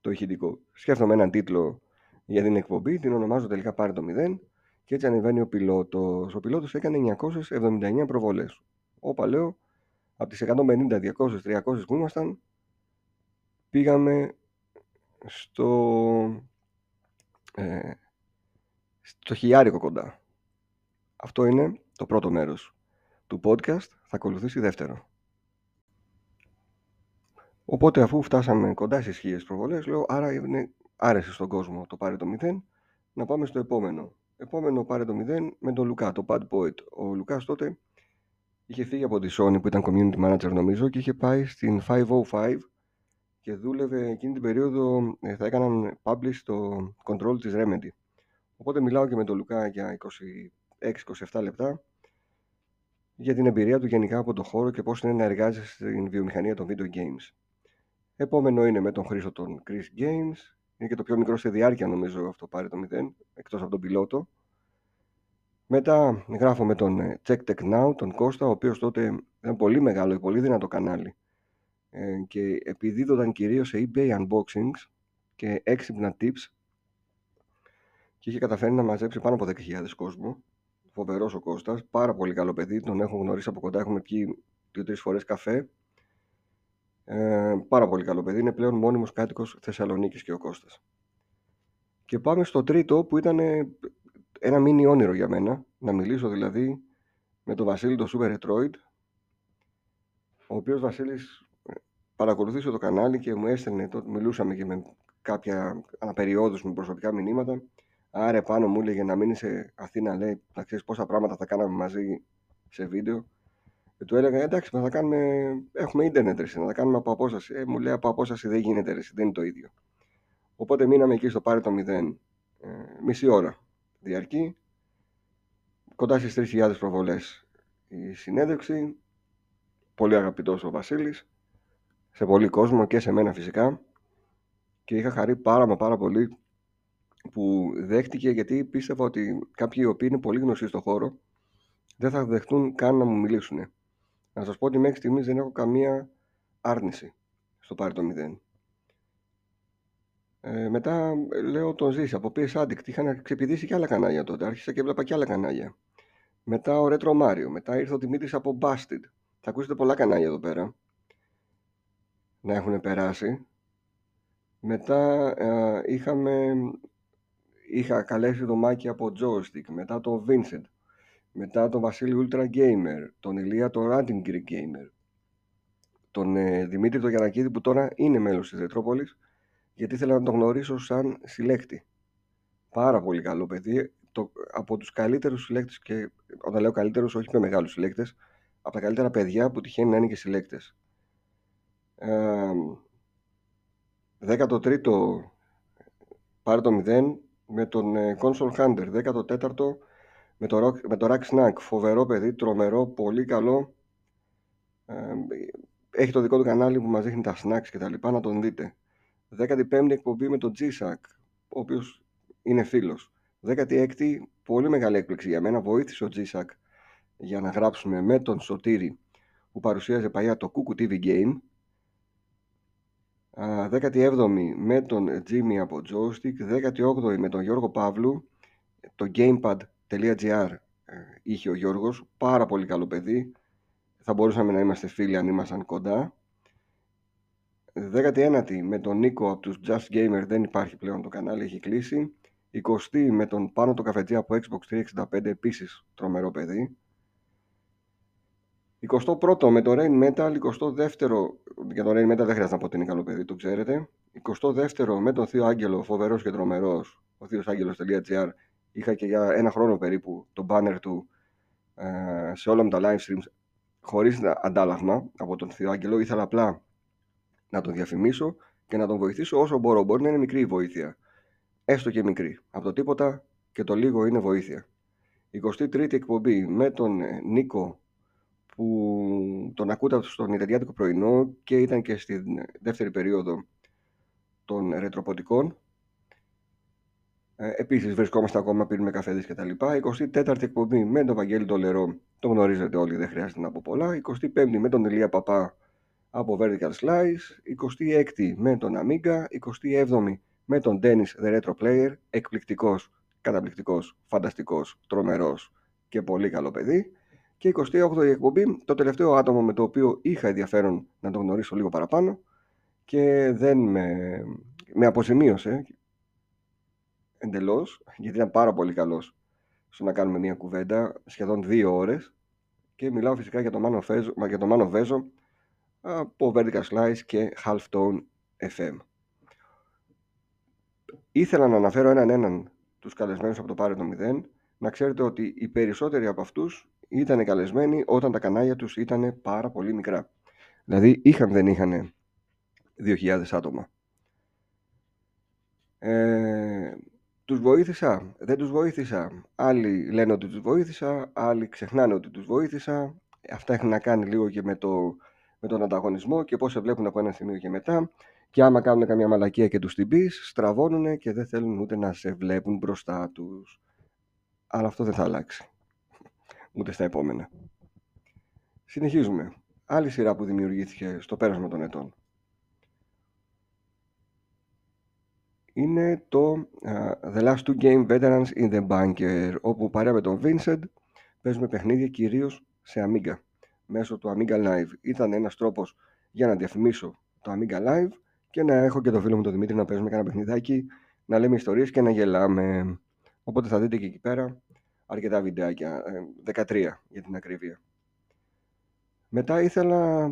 το ηχητικό. Σκέφτομαι έναν τίτλο για την εκπομπή, την ονομάζω τελικά πάρει το 0 και έτσι ανεβαίνει ο πιλότος. Ο πιλότος έκανε 979 προβολές. Όπα λέω, από τις 150, 200, 300 που ήμασταν, πήγαμε στο, ε, στο χιλιάρικο κοντά. Αυτό είναι το πρώτο μέρος του podcast. Θα ακολουθήσει δεύτερο. Οπότε αφού φτάσαμε κοντά στις χίλιες προβολές, λέω άρα είναι άρεσε στον κόσμο το πάρει το 0, να πάμε στο επόμενο. Επόμενο πάρε το 0 με τον Λουκά, το Bad Poet. Ο Λουκάς τότε είχε φύγει από τη Sony που ήταν community manager νομίζω και είχε πάει στην 505 και δούλευε εκείνη την περίοδο, ε, θα έκαναν publish το control της Remedy. Οπότε μιλάω και με τον Λουκά για 26-27 λεπτά για την εμπειρία του γενικά από το χώρο και πώς είναι να εργάζεται στην βιομηχανία των video games. Επόμενο είναι με τον Χρήστο των Chris Games. Είναι και το πιο μικρό σε διάρκεια νομίζω αυτό πάρει το 0, εκτός από τον πιλότο. Μετά γράφω με τον ε, Check Tech Now, τον Κώστα, ο οποίος τότε ήταν πολύ μεγάλο, πολύ δυνατό κανάλι ε, και επιδίδονταν κυρίως σε eBay unboxings και έξυπνα tips και είχε καταφέρει να μαζέψει πάνω από 10.000 κόσμο. Φοβερός ο Κώστας, πάρα πολύ καλό παιδί, τον έχω γνωρίσει από κοντά, έχουμε πιει δύο-τρεις φορές καφέ. Ε, πάρα πολύ καλό παιδί, είναι πλέον μόνιμος κάτοικος Θεσσαλονίκης και ο Κώστας. Και πάμε στο τρίτο που ήταν ένα μίνι όνειρο για μένα, να μιλήσω δηλαδή με τον Βασίλη το Super Retroid, ο οποίος Βασίλης ε, παρακολουθούσε το κανάλι και μου έστελνε, τότε μιλούσαμε και με κάποια αναπεριόδους με προσωπικά μηνύματα, άρα πάνω μου έλεγε να μείνει σε Αθήνα, λέει, να ξέρεις πόσα πράγματα θα κάναμε μαζί σε βίντεο. Και του έλεγα, εντάξει, θα κάνουμε, έχουμε ίντερνετ, να τα κάνουμε από απόσταση. Ε, μου λέει, από απόσταση δεν γίνεται, ρε, δεν είναι το ίδιο. Οπότε μείναμε εκεί στο πάρε το 0, ε, μισή ώρα διαρκεί. Κοντά στις 3.000 προβολές η συνέντευξη. Πολύ αγαπητός ο Βασίλης. Σε πολύ κόσμο και σε μένα φυσικά. Και είχα χαρεί πάρα μα πάρα πολύ που δέχτηκε γιατί πίστευα ότι κάποιοι οι οποίοι είναι πολύ γνωστοί στο χώρο δεν θα δεχτούν καν να μου μιλήσουν. Να σας πω ότι μέχρι στιγμής δεν έχω καμία άρνηση στο πάρει το 0. Ε, μετά λέω τον Ζήση από PS Addict. Είχαν ξεπηδήσει και άλλα κανάλια τότε. Άρχισα και έβλεπα και άλλα κανάλια. Μετά ο Retro Mario. Μετά ήρθε ο Δημήτρης από Busted. Θα ακούσετε πολλά κανάλια εδώ πέρα να έχουν περάσει. Μετά ε, είχαμε, είχα καλέσει το Μάκη από Joystick, μετά τον Vincent, μετά τον Βασίλη Ultra Gamer, τον Ηλία το Ranting Greek Gamer, τον ε, Δημήτρη το Γιανακίδη που τώρα είναι μέλος της Ρετρόπολης γιατί ήθελα να τον γνωρίσω σαν συλλέκτη. Πάρα πολύ καλό παιδί. Το, από τους καλύτερους συλλέκτες και όταν λέω καλύτερους όχι με μεγάλους συλλέκτες από τα καλύτερα παιδιά που τυχαίνει να είναι και συλλέκτες. Ε, 13ο πάρε το 0 με τον ε, Console Hunter. 14ο με το, με το Rack Snack. Φοβερό παιδί, τρομερό, πολύ καλό. Ε, έχει το δικό του κανάλι που μας δείχνει τα snacks και τα λοιπά, να τον δείτε. 15η εκπομπή με τον G-Sack, ο οποίος είναι φίλος. 16η, πολύ μεγάλη έκπληξη για μένα, βοήθησε ο G-Sack για να γράψουμε με τον Σωτήρη που παρουσίαζε παλιά το Cuckoo TV Game. 17η με τον Jimmy από Joystick, 18η με τον Γιώργο Παύλου, το gamepad.gr ε, είχε ο Γιώργος, πάρα πολύ καλό παιδί, θα μπορούσαμε να είμαστε φίλοι αν ήμασταν κοντά. 19η με τον Νίκο από τους Just Gamer δεν υπάρχει πλέον το κανάλι, έχει κλείσει. 20η με τον Πάνο το Καφετζή από Xbox 365 επίσης τρομερό παιδί. 21ο με το Rain Metal, 22ο, για το Rain Metal δεν χρειάζεται να πω ότι είναι καλό παιδί, το ξέρετε. 22ο με τον Θείο Άγγελο, φοβερός και τρομερός, ο θείος άγγελος.gr. Είχα και για ένα χρόνο περίπου το banner του ε, σε όλα μου τα live streams χωρίς αντάλλαγμα από τον Θείο Άγγελο. Ήθελα απλά να τον διαφημίσω και να τον βοηθήσω όσο μπορώ. Μπορεί να είναι μικρή η βοήθεια. Έστω και μικρή. Από το τίποτα και το λίγο είναι βοήθεια. 23η εκπομπή με τον ε, Νίκο που τον ακούτε στον Ιταλιάτικο πρωινό και ήταν και στη δεύτερη περίοδο των ρετροποτικών. Ε, επίσης βρισκόμαστε ακόμα, πίνουμε καφέδες και τα λοιπά. 24η εκπομπή με τον Βαγγέλη Τολερό, το γνωρίζετε όλοι, δεν χρειάζεται να πω πολλά. 25η με τον Ηλία Παπά, από Vertical Slice, 26η με τον Amiga, 27η με τον Dennis The Retro Player, εκπληκτικός, καταπληκτικός, φανταστικός, τρομερός και πολύ καλό παιδί. Και 28η εκπομπή, το τελευταίο άτομο με το οποίο είχα ενδιαφέρον να τον γνωρίσω λίγο παραπάνω και δεν με, με αποζημίωσε εντελώς, γιατί ήταν πάρα πολύ καλός στο να κάνουμε μια κουβέντα σχεδόν δύο ώρες και μιλάω φυσικά για το Μάνο, Φέζο, για το Μάνο Βέζο από Vertical Slice και Halftone FM. Ήθελα να αναφέρω έναν έναν τους καλεσμένους από το Πάρε το 0, να ξέρετε ότι οι περισσότεροι από αυτούς ήταν καλεσμένοι όταν τα κανάλια τους ήταν πάρα πολύ μικρά. Δηλαδή είχαν δεν είχαν 2.000 άτομα. Ε, τους βοήθησα, δεν τους βοήθησα. Άλλοι λένε ότι τους βοήθησα, άλλοι ξεχνάνε ότι τους βοήθησα. Αυτά έχουν να κάνει λίγο και με, το, με τον ανταγωνισμό και πώς σε βλέπουν από ένα σημείο και μετά. Και άμα κάνουν καμιά μαλακία και τους την πεις, στραβώνουν και δεν θέλουν ούτε να σε βλέπουν μπροστά τους. Αλλά αυτό δεν θα αλλάξει. Ούτε στα επόμενα. Συνεχίζουμε. Άλλη σειρά που δημιουργήθηκε στο πέρασμα των ετών. Είναι το uh, The Last Two Game Veterans in the Bunker, όπου παρέα με τον Vincent παίζουμε παιχνίδια κυρίως σε Amiga, μέσω του Amiga Live. Ήταν ένας τρόπος για να διαφημίσω το Amiga Live και να έχω και το φίλο μου τον Δημήτρη να παίζουμε κανένα παιχνιδάκι, να λέμε ιστορίες και να γελάμε. Οπότε θα δείτε και εκεί πέρα αρκετά βιντεάκια, 13 ε, για την ακρίβεια. Μετά ήθελα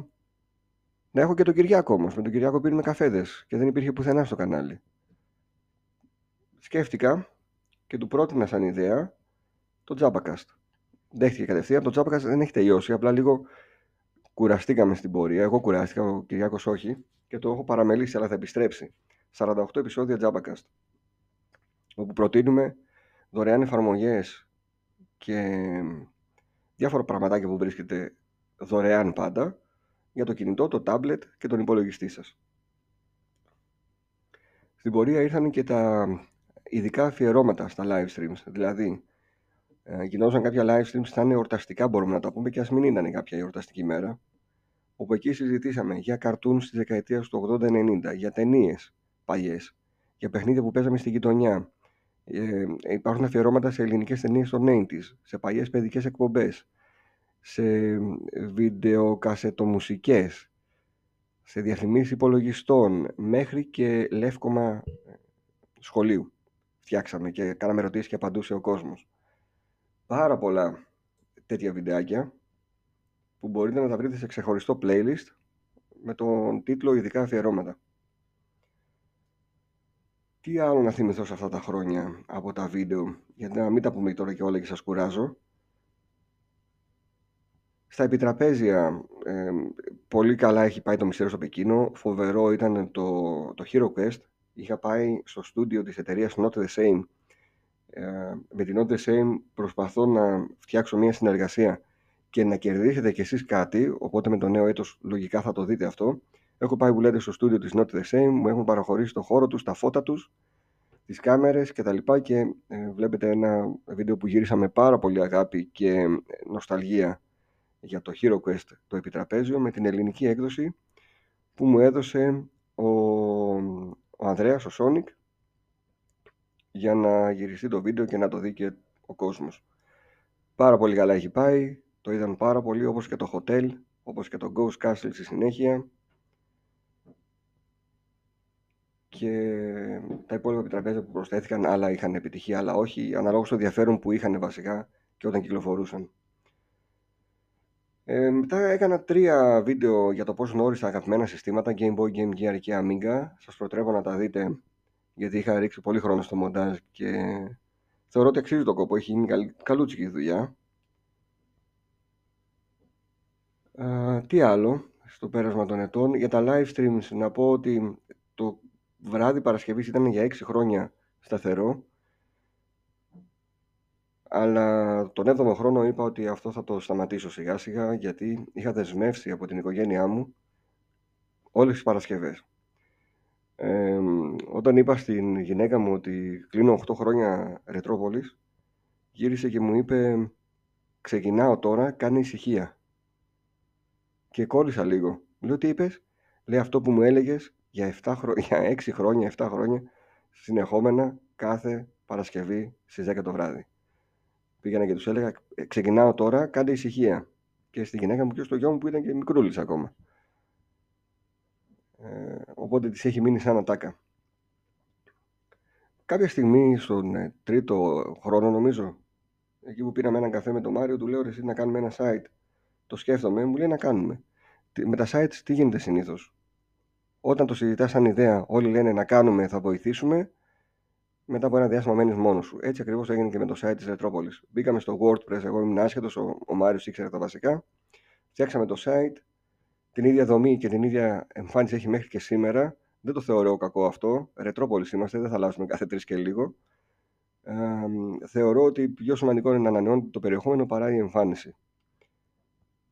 να έχω και τον Κυριάκο όμως. Με τον Κυριάκο πίνουμε καφέδες και δεν υπήρχε πουθενά στο κανάλι σκέφτηκα και του πρότεινα σαν ιδέα το Jabacast. Δέχτηκε κατευθείαν. Το Jabacast δεν έχει τελειώσει. Απλά λίγο κουραστήκαμε στην πορεία. Εγώ κουράστηκα, ο Κυριάκος όχι. Και το έχω παραμελήσει, αλλά θα επιστρέψει. 48 επεισόδια Jabacast. Όπου προτείνουμε δωρεάν εφαρμογές και διάφορα πραγματάκια που βρίσκεται δωρεάν πάντα για το κινητό, το tablet και τον υπολογιστή σας. Στην πορεία ήρθαν και τα ειδικά αφιερώματα στα live streams. Δηλαδή, ε, γινόταν κάποια live streams, θα είναι εορταστικά μπορούμε να τα πούμε και ας μην ήταν κάποια εορταστική μέρα. Όπου εκεί συζητήσαμε για καρτούν της δεκαετίας του 80-90, για ταινίες παλιές, για παιχνίδια που παίζαμε στη γειτονιά. Ε, υπάρχουν αφιερώματα σε ελληνικές ταινίες των 90s, σε παλιές παιδικές εκπομπές, σε βιντεοκασετομουσικές, σε διαφημίσεις υπολογιστών, μέχρι και λεύκομα σχολείου φτιάξαμε και κάναμε ερωτήσεις και απαντούσε ο κόσμος. Πάρα πολλά τέτοια βιντεάκια που μπορείτε να τα βρείτε σε ξεχωριστό playlist με τον τίτλο ειδικά αφιερώματα. Τι άλλο να θυμηθώ σε αυτά τα χρόνια από τα βίντεο, γιατί να μην τα πούμε τώρα και όλα και σας κουράζω. Στα επιτραπέζια, ε, πολύ καλά έχει πάει το μυστήριο στο Πεκίνο. Φοβερό ήταν το, το Hero Quest είχα πάει στο στούντιο της εταιρείας Not The Same. Ε, με την Not The Same προσπαθώ να φτιάξω μια συνεργασία και να κερδίσετε κι εσείς κάτι, οπότε με το νέο έτος λογικά θα το δείτε αυτό. Έχω πάει που λέτε στο στούντιο της Not The Same, μου έχουν παραχωρήσει το χώρο τους, τα φώτα τους, τις κάμερες και τα λοιπά και ε, βλέπετε ένα βίντεο που γύρισα με πάρα πολύ αγάπη και νοσταλγία για το Hero Quest το επιτραπέζιο με την ελληνική έκδοση που μου έδωσε ο ο Ανδρέας, ο Σόνικ, για να γυριστεί το βίντεο και να το δει και ο κόσμος. Πάρα πολύ καλά έχει πάει, το είδαν πάρα πολύ όπως και το hotel, όπως και το Ghost Castle στη συνέχεια. Και τα υπόλοιπα επιτραπέζια που προσθέθηκαν, άλλα είχαν επιτυχία, άλλα όχι, αναλόγως στο ενδιαφέρον που είχαν βασικά και όταν κυκλοφορούσαν. Ε, μετά έκανα τρία βίντεο για το πώς γνώρισα αγαπημένα συστήματα Game Boy, Game Gear και Amiga. Σας προτρέπω να τα δείτε γιατί είχα ρίξει πολύ χρόνο στο μοντάζ και θεωρώ ότι αξίζει το κόπο. Έχει γίνει καλ, καλούτσικη δουλειά. Ε, τι άλλο στο πέρασμα των ετών. Για τα live streams να πω ότι το βράδυ Παρασκευής ήταν για 6 χρόνια σταθερό αλλά τον 7ο χρόνο είπα ότι αυτό θα το σταματήσω σιγά σιγά γιατί είχα δεσμεύσει από την οικογένειά μου όλες τις Παρασκευές. Ε, όταν είπα στην γυναίκα μου ότι κλείνω 8 χρόνια Ρετρόπολης, γύρισε και μου είπε ξεκινάω τώρα, κάνει ησυχία. Και κόλλησα λίγο. Λέω τι είπες; Λέει αυτό που μου έλεγες για, 7 χρο... για 6 χρόνια, 7 χρόνια συνεχόμενα κάθε Παρασκευή στις 10 το βράδυ πήγαινα και τους έλεγα: «Ε, Ξεκινάω τώρα, κάντε ησυχία. Και στη γυναίκα μου και στο γιο μου που ήταν και μικρούλης ακόμα. Ε, οπότε της έχει μείνει σαν ατάκα. Κάποια στιγμή στον ε, τρίτο χρόνο, νομίζω, εκεί που πήραμε έναν καφέ με τον Μάριο, του λέω: Εσύ να κάνουμε ένα site. Το σκέφτομαι, μου λέει να κάνουμε. Με τα sites τι γίνεται συνήθως; Όταν το συζητάς σαν ιδέα, όλοι λένε να κάνουμε, θα βοηθήσουμε. Μετά από ένα διάστημα μένεις μόνος σου. Έτσι ακριβώς έγινε και με το site της Ρετρόπολης. Μπήκαμε στο WordPress, εγώ ήμουν άσχετος, ο, ο Μάριος ήξερε τα βασικά. Φτιάξαμε το site, την ίδια δομή και την ίδια εμφάνιση έχει μέχρι και σήμερα. Δεν το θεωρώ κακό αυτό. Ρετρόπολης είμαστε, δεν θα αλλάσουμε κάθε τρεις και λίγο. Ε, θεωρώ ότι πιο σημαντικό είναι να ανανεώνεται το περιεχόμενο παρά η εμφάνιση.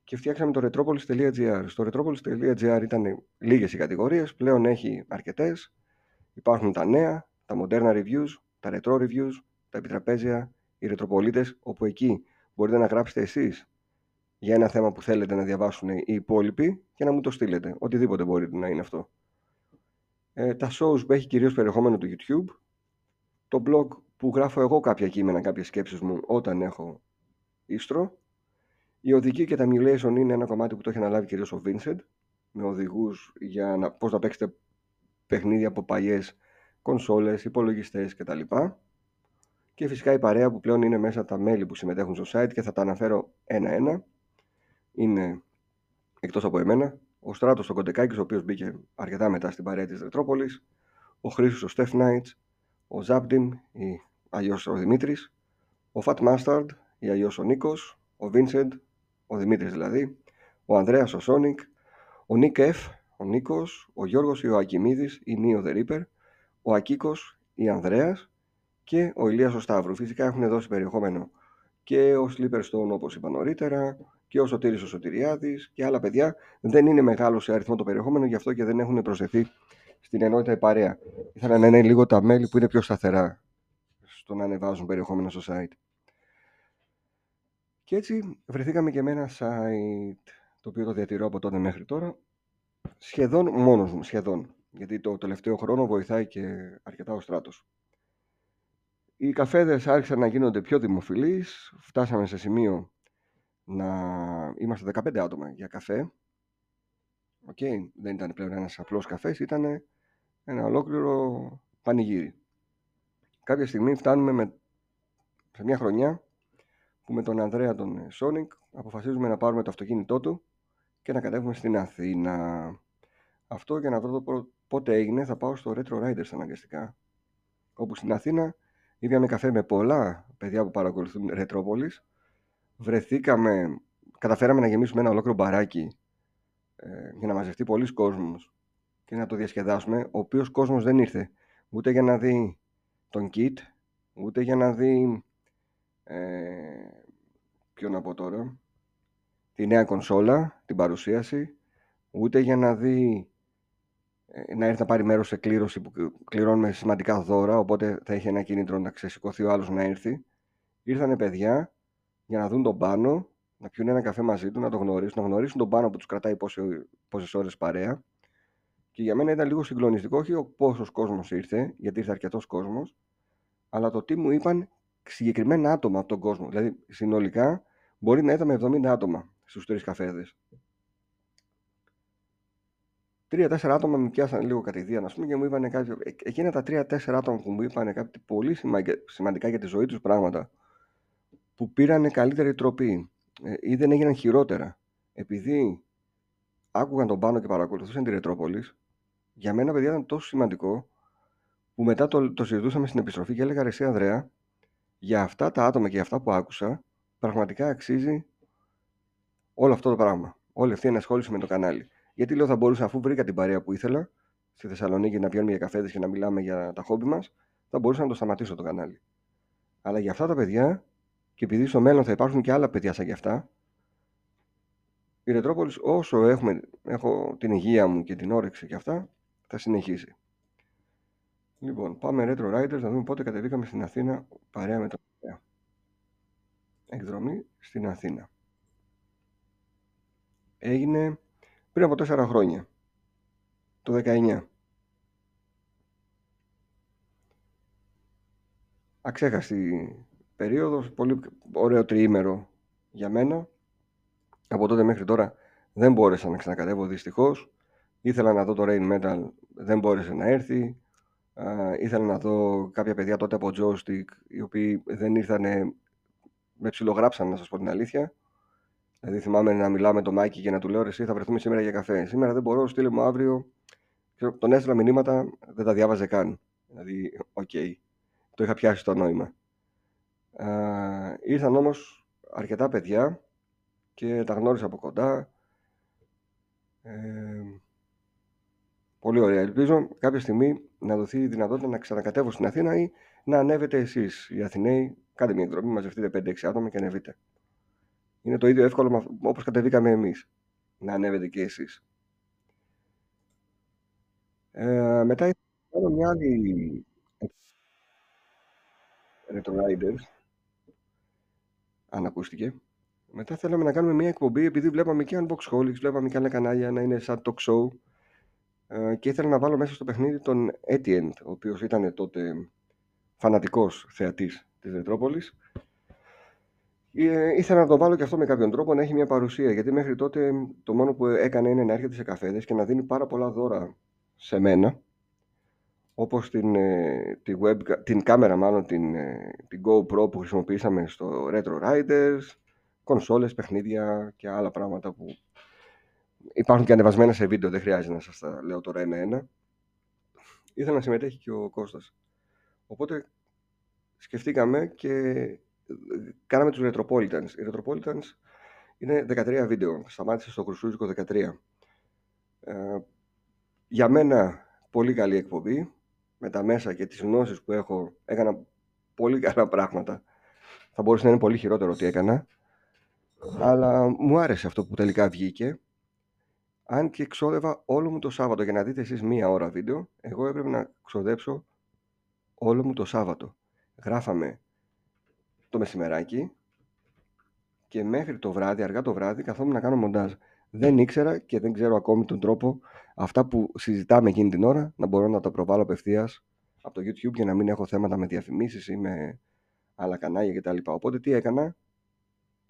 Και φτιάξαμε το retropolis.gr. Στο retropolis.gr ήταν λίγες οι κατηγορίες, πλέον έχει αρκετές. Υπάρχουν τα νέα, τα μοντέρνα reviews, τα retro reviews, τα επιτραπέζια, οι ρετροπολίτες, όπου εκεί μπορείτε να γράψετε εσείς για ένα θέμα που θέλετε να διαβάσουν οι υπόλοιποι και να μου το στείλετε. Οτιδήποτε μπορείτε να είναι αυτό. Ε, τα shows που έχει κυρίως περιεχόμενο του YouTube. Το blog που γράφω εγώ κάποια κείμενα, κάποιες σκέψεις μου όταν έχω ίστρο. Η οδική και τα emulation είναι ένα κομμάτι που το έχει αναλάβει κυρίως ο Vincent με οδηγούς για να, πώς να παίξετε παιχνίδια από παλιές κονσόλες, υπολογιστές κτλ. Και φυσικά η παρέα που πλέον είναι μέσα τα μέλη που συμμετέχουν στο site και θα τα αναφέρω ένα-ένα. Είναι εκτός από εμένα, ο Στράτος ο Κοντεκάκης, ο οποίος μπήκε αρκετά μετά στην παρέα της Ρετρόπολης, ο Χρήσος ο Στεφ Νάιτς, ο Ζάπτιμ, ή αλλιώς ο Δημήτρης, ο Fat Mustard, ή αλλιώς ο Νίκος, ο Vincent, ο Δημήτρης δηλαδή, ο Ανδρέας ο Sonic, ο Nick F, ο Νίκος, ο Γιώργος Ιωακιμίδης, η Neo The Reaper, ο Ακίκος, η Ανδρέας και ο Ηλίας ο Σταύρου. Φυσικά έχουν δώσει περιεχόμενο και ο Στόν όπως είπα νωρίτερα και ο Σωτήρης ο Σωτηριάδης και άλλα παιδιά. Δεν είναι μεγάλο σε αριθμό το περιεχόμενο, γι' αυτό και δεν έχουν προστεθεί στην ενότητα η παρέα. Ήθελα να είναι λίγο τα μέλη που είναι πιο σταθερά στο να ανεβάζουν περιεχόμενο στο site. Και έτσι βρεθήκαμε και με ένα site το οποίο το διατηρώ από τότε μέχρι τώρα σχεδόν μόνος μου, σχεδόν γιατί το τελευταίο χρόνο βοηθάει και αρκετά ο στράτος. Οι καφέδες άρχισαν να γίνονται πιο δημοφιλείς, φτάσαμε σε σημείο να είμαστε 15 άτομα για καφέ. Οκ, δεν ήταν πλέον ένας απλός καφές, ήταν ένα ολόκληρο πανηγύρι. Κάποια στιγμή φτάνουμε με, σε μια χρονιά που με τον Ανδρέα τον Sonic αποφασίζουμε να πάρουμε το αυτοκίνητό του και να κατέβουμε στην Αθήνα. Αυτό για να βρω το πότε έγινε θα πάω στο Retro Riders αναγκαστικά. Όπου στην Αθήνα ήπιαμε καφέ με πολλά παιδιά που παρακολουθούν Retropolis. Βρεθήκαμε, καταφέραμε να γεμίσουμε ένα ολόκληρο μπαράκι ε, για να μαζευτεί πολλοί κόσμος και να το διασκεδάσουμε, ο οποίος κόσμος δεν ήρθε ούτε για να δει τον kit, ούτε για να δει ε, ποιο να πω τώρα, τη νέα κονσόλα, την παρουσίαση, ούτε για να δει ε, να έρθει να πάρει μέρος σε κλήρωση που κληρώνουμε σημαντικά δώρα, οπότε θα έχει ένα κίνητρο να ξεσηκωθεί ο άλλος να έρθει. Ήρθανε παιδιά για να δουν τον πάνω, να πιούν ένα καφέ μαζί του, να το γνωρίσουν, να γνωρίσουν τον πάνω που τους κρατάει πόσες ώρες παρέα. Και για μένα ήταν λίγο συγκλονιστικό, όχι ο πόσος κόσμος ήρθε, γιατί ήρθε αρκετός κόσμος, αλλά το τι μου είπαν συγκεκριμένα άτομα από τον κόσμο. Δηλαδή, συνολικά μπορεί να ήταν 70 άτομα στους τρεις καφέδες τρία-τέσσερα άτομα με πιάσαν λίγο κατηδίαν, ας πούμε, και μου είπαν κάτι. Ε, εκείνα τα τρία-τέσσερα άτομα που μου είπαν κάτι πολύ σημαντικά για τη ζωή τους πράγματα, που πήραν καλύτερη τροπή ε, ή δεν έγιναν χειρότερα, επειδή άκουγαν τον πάνω και παρακολουθούσαν τη Ρετρόπολης, για μένα, παιδιά, ήταν τόσο σημαντικό που μετά το, το συζητούσαμε στην επιστροφή και έλεγα ρε Ανδρέα, για αυτά τα άτομα και για αυτά που άκουσα, πραγματικά αξίζει όλο αυτό το πράγμα. Όλη αυτή η ενασχόληση με το κανάλι. Γιατί λέω θα μπορούσα, αφού βρήκα την παρέα που ήθελα στη Θεσσαλονίκη να πιάνουμε για καφέδες και να μιλάμε για τα χόμπι μας, θα μπορούσα να το σταματήσω το κανάλι. Αλλά για αυτά τα παιδιά, και επειδή στο μέλλον θα υπάρχουν και άλλα παιδιά σαν και αυτά, η Ρετρόπολης, όσο έχουμε, έχω την υγεία μου και την όρεξη και αυτά, θα συνεχίσει. Λοιπόν, πάμε Retro Riders να δούμε πότε κατεβήκαμε στην Αθήνα παρέα με τον Εκδρομή στην Αθήνα. Έγινε πριν από τέσσερα χρόνια, το 19. Αξέχαστη περίοδος, πολύ ωραίο τριήμερο για μένα. Από τότε μέχρι τώρα δεν μπόρεσα να ξανακατεύω δυστυχώς. Ήθελα να δω το Rain Metal, δεν μπόρεσε να έρθει. ήθελα να δω κάποια παιδιά τότε από Joystick, οι οποίοι δεν ήρθανε, με ψιλογράψαν να σας πω την αλήθεια. Δηλαδή θυμάμαι να μιλάω με τον Μάκη και να του λέω εσύ θα βρεθούμε σήμερα για καφέ. Σήμερα δεν μπορώ, στείλε μου αύριο. Τον έστειλα μηνύματα, δεν τα διάβαζε καν. Δηλαδή, ok. Okay. το είχα πιάσει το νόημα. Ε, ήρθαν όμως αρκετά παιδιά και τα γνώρισα από κοντά. Ε, πολύ ωραία. Ελπίζω κάποια στιγμή να δοθεί η δυνατότητα να ξανακατέβω στην Αθήνα ή να ανέβετε εσείς οι Αθηναίοι. Κάντε μια εκδρομή, μαζευτείτε 5-6 άτομα και ανεβείτε. Είναι το ίδιο εύκολο όπως κατεβήκαμε εμείς. Να ανέβετε και εσείς. Ε, μετά ήθελα μια άλλη Retro Riders αν ακούστηκε. Μετά θέλαμε να κάνουμε μια εκπομπή επειδή βλέπαμε και Unboxholics, βλέπαμε και άλλα κανάλια να είναι σαν talk show ε, και ήθελα να βάλω μέσα στο παιχνίδι τον Etienne, ο οποίος ήταν τότε φανατικός θεατής της Ρετρόπολης. Ε, ήθελα να το βάλω και αυτό με κάποιον τρόπο να έχει μια παρουσία, γιατί μέχρι τότε το μόνο που έκανε είναι να έρχεται σε καφέδες και να δίνει πάρα πολλά δώρα σε μένα, όπως την, ε, τη web, την κάμερα μάλλον, την, ε, την GoPro που χρησιμοποιήσαμε στο Retro Riders, κονσόλες, παιχνίδια και άλλα πράγματα που υπάρχουν και ανεβασμένα σε βίντεο, δεν χρειάζεται να σας τα λέω τώρα ένα-ένα. Ήθελα να συμμετέχει και ο Κώστας. Οπότε σκεφτήκαμε και ε, κάναμε τους Retropolitans. Οι Retropolitans είναι 13 βίντεο. Σταμάτησε στο Χρυσούζικο 13. Ε, για μένα πολύ καλή εκπομπή. Με τα μέσα και τις γνώσεις που έχω έκανα πολύ καλά πράγματα. Θα μπορούσε να είναι πολύ χειρότερο ότι έκανα. Αλλά μου άρεσε αυτό που τελικά βγήκε. Αν και ξόδευα όλο μου το Σάββατο για να δείτε εσείς μία ώρα βίντεο, εγώ έπρεπε να ξοδέψω όλο μου το Σάββατο. Γράφαμε το μεσημεράκι και μέχρι το βράδυ, αργά το βράδυ, καθόμουν να κάνω μοντάζ. Δεν ήξερα και δεν ξέρω ακόμη τον τρόπο αυτά που συζητάμε εκείνη την ώρα να μπορώ να τα προβάλλω απευθείας από το YouTube για να μην έχω θέματα με διαφημίσεις ή με άλλα κανάλια κτλ. Οπότε τι έκανα,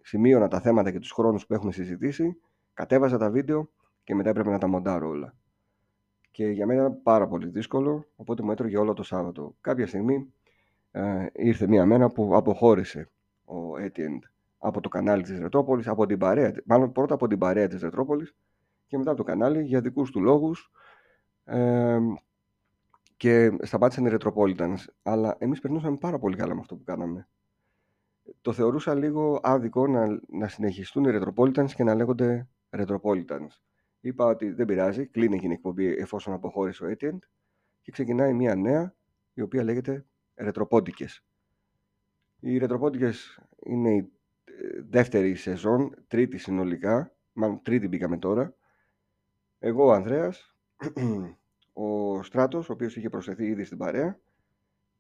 σημείωνα τα θέματα και τους χρόνους που έχουμε συζητήσει, κατέβαζα τα βίντεο και μετά έπρεπε να τα μοντάρω όλα. Και για μένα ήταν πάρα πολύ δύσκολο, οπότε μου έτρωγε όλο το Σάββατο. Κάποια στιγμή ε, ήρθε μια μέρα που αποχώρησε ο Etienne από το κανάλι της Ρετρόπολης, από την παρέα, μάλλον πρώτα από την παρέα της Ρετρόπολης και μετά από το κανάλι για δικούς του λόγους ε, και σταμάτησαν οι Retropolitans. Αλλά εμείς περνούσαμε πάρα πολύ καλά με αυτό που κάναμε. Το θεωρούσα λίγο άδικο να, να συνεχιστούν οι Retropolitans και να λέγονται Retropolitans. Είπα ότι δεν πειράζει, κλείνει εκείνη η εκπομπή εφόσον αποχώρησε ο Etienne και ξεκινάει μια νέα η οποία λέγεται Ρετροπόντικες. Οι Ρετροπόντικες είναι η ε, δεύτερη σεζόν, τρίτη συνολικά, μάλλον τρίτη μπήκαμε τώρα. Εγώ ο Ανδρέας, *clears throat* ο Στράτος, ο οποίος είχε προσθεθεί ήδη στην παρέα,